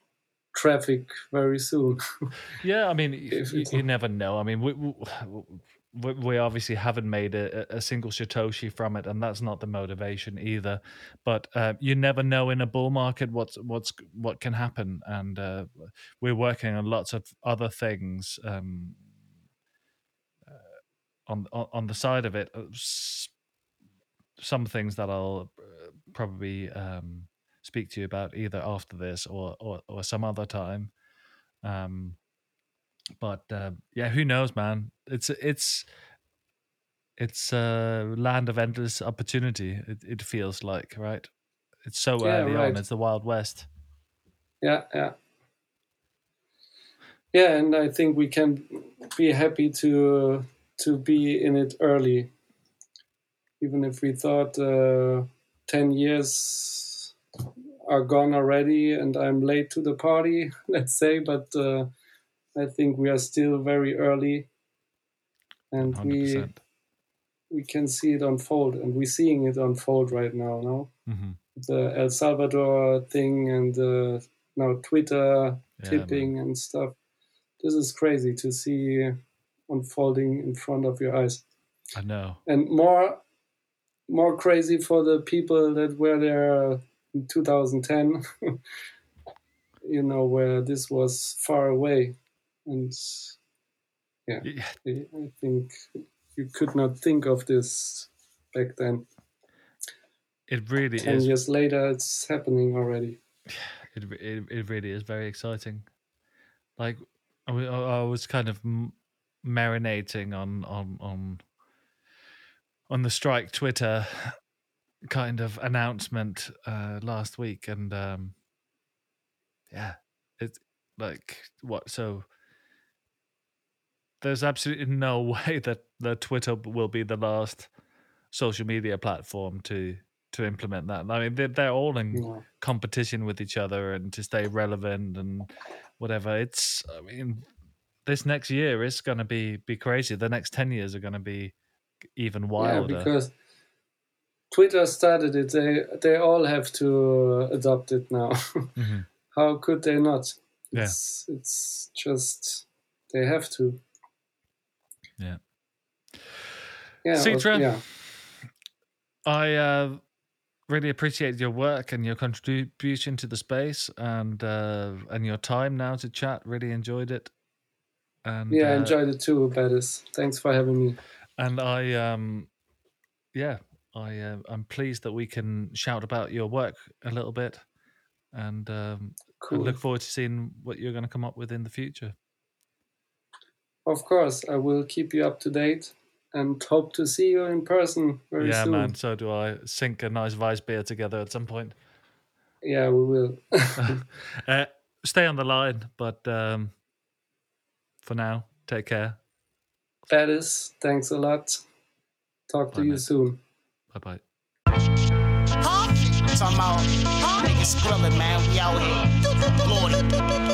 traffic very soon. Yeah, I mean, y- If y- you never know. I mean, we, we we obviously haven't made a, a single satoshi from it, and that's not the motivation either. But uh, you never know in a bull market what's what's what can happen, and uh, we're working on lots of other things um, uh, on, on on the side of it. Uh, Some things that I'll uh, probably um, speak to you about either after this or or, or some other time. Um, but uh, yeah, who knows, man? It's it's it's a land of endless opportunity. It, it feels like, right? It's so Yeah, early on. It's the wild west. yeah, yeah, yeah. And I think we can be happy to to be in it early, even if we thought uh, ten years are gone already, and I'm late to the party. Let's say, but uh, I think we are still very early, and Hundred we percent. we can see it unfold, and we're seeing it unfold right now. No, Mm-hmm. the El Salvador thing, and uh, now Twitter Yeah, tipping and stuff. This is crazy to see unfolding in front of your eyes, I know. and more more crazy for the people that were there in 2010. you know where this was far away, and Yeah, I think you could not think of this back then. It really Ten is. years later, it's happening already. It, it it really is very exciting. Like I I was kind of marinating on on on on the strike Twitter kind of announcement uh, last week, and um, yeah, it's like what so. There's absolutely no way that the Twitter will be the last social media platform to to implement that. I mean, they're, they're all in No. competition with each other and to stay relevant and whatever. It's I mean, this next year is going to be be crazy. The next ten years are going to be even wilder. Yeah, because Twitter started it. They they all have to adopt it now. Mhm. How could they not? Yeah. It's it's just they have to. Yeah. Yeah. Citra, yeah. I uh, really appreciate your work and your contribution to the space and uh, and your time now to chat. Really enjoyed it. And Yeah, I uh, enjoyed it too, Bettis. Thanks for having me. and I um yeah, I uh, I'm pleased that we can shout about your work a little bit, and um, I look forward to seeing what you're going to come up with in the future. Of course, I will keep you up to date and hope to see you in person very yeah, soon. Yeah, man. So do I. Sink a nice Vice beer together at some point. Yeah, we will. Uh, stay on the line, but um, for now, take care. that is, thanks a lot. Talk to you mate. soon. Bye bye. Huh? Talking about huh? niggas grilling, man. We out here. Lordy.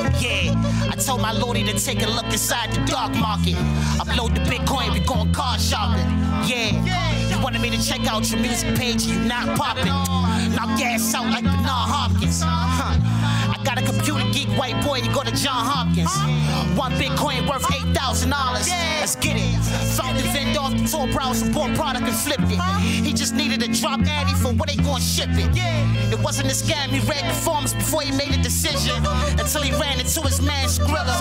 Told my Lordy to take a look inside the dark market. Upload the Bitcoin, we going car shopping. Yeah. You wanted me to check out your music page, you not popping. Now gas out like Bernard Hopkins. Huh. I got a computer geek white boy, you go to John Hopkins. One Bitcoin worth $8,000. Let's get it. Found the vendor off the Tor browser, bought product and flipped it. He just needed drop addy for where they gonna ship it. It wasn't a scam, he read the forms before he made a decision. Until he ran into his man Skrilla.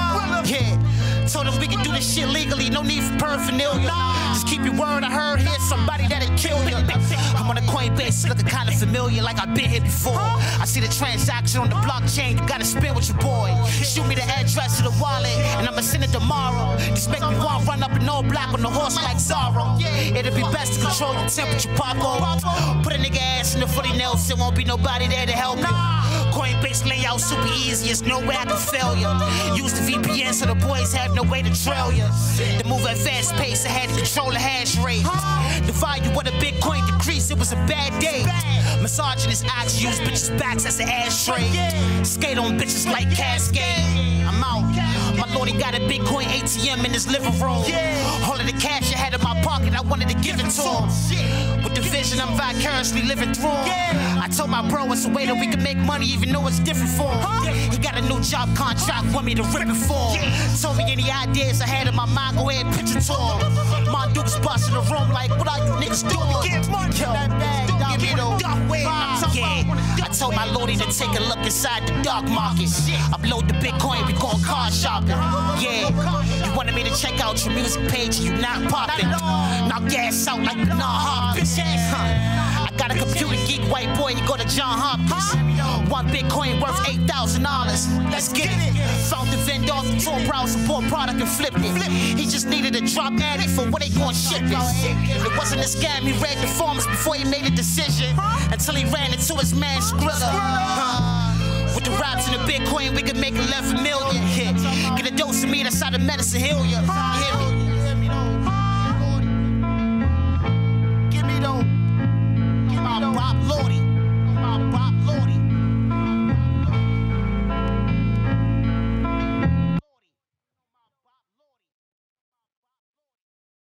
Yeah. Told him we can do this shit legally, no need for paraphernalia. Just keep your word, I heard here's somebody that'll kill you. I'm on a Coinbase, looking kinda familiar, like I've been here before. I see the transaction on the blockchain, you gotta spin with your boy. Shoot me the address to the wallet, and I'ma send it tomorrow. Just make me want run up in all black on the horse like Zorro. It'll be best to control your temperature, Paco. Put a nigga ass in the footy nails, there won't be nobody there to help you. Coinbase layout super easy, it's no way I can fail you. Use the VPN so the boys have no way to trail you. The move at fast pace, I had to control the hash rate. The value of the Bitcoin decreased, it was a bad day. Misogynist acts use bitches' backs as an ashtray. Skate on bitches like Cascade. I'm out. My lordy got a Bitcoin ATM in his living room. All of the cash I had in my pocket, I wanted to give it to him. With the vision I'm vicariously living through him. I told my bro it's a way that we can make money even though it's different for him. He got a new job contract, want me to rip it for him. Told me any ideas I had in my mind, go ahead and pitch it to him. My Duke's busting the room like, what are you niggas doing? Get money, Yo, that bag, give me the yeah. I told my lordy to take a look inside the dark market. Upload the Bitcoin, we going car shopping. Yeah, you wanted me to check out your music page, you not popping. Now gas out like Bernard Hopkins. Huh. Got a computer geek white boy, you go to John Hopkins. Huh? One Bitcoin worth $8,000. Let's get it. Found the vendor, four browse support product and flip it. He just needed a drop addict for what they gonna ship it. It wasn't a scam, he read the forms before he made a decision. Until he ran into his man Skrilla. With the raps and the Bitcoin, we could make 11 million hit. Get a dose of me, that's how the medicine heal ya. Hear me? Give me though. My Bob Lordy. Bob Lordy.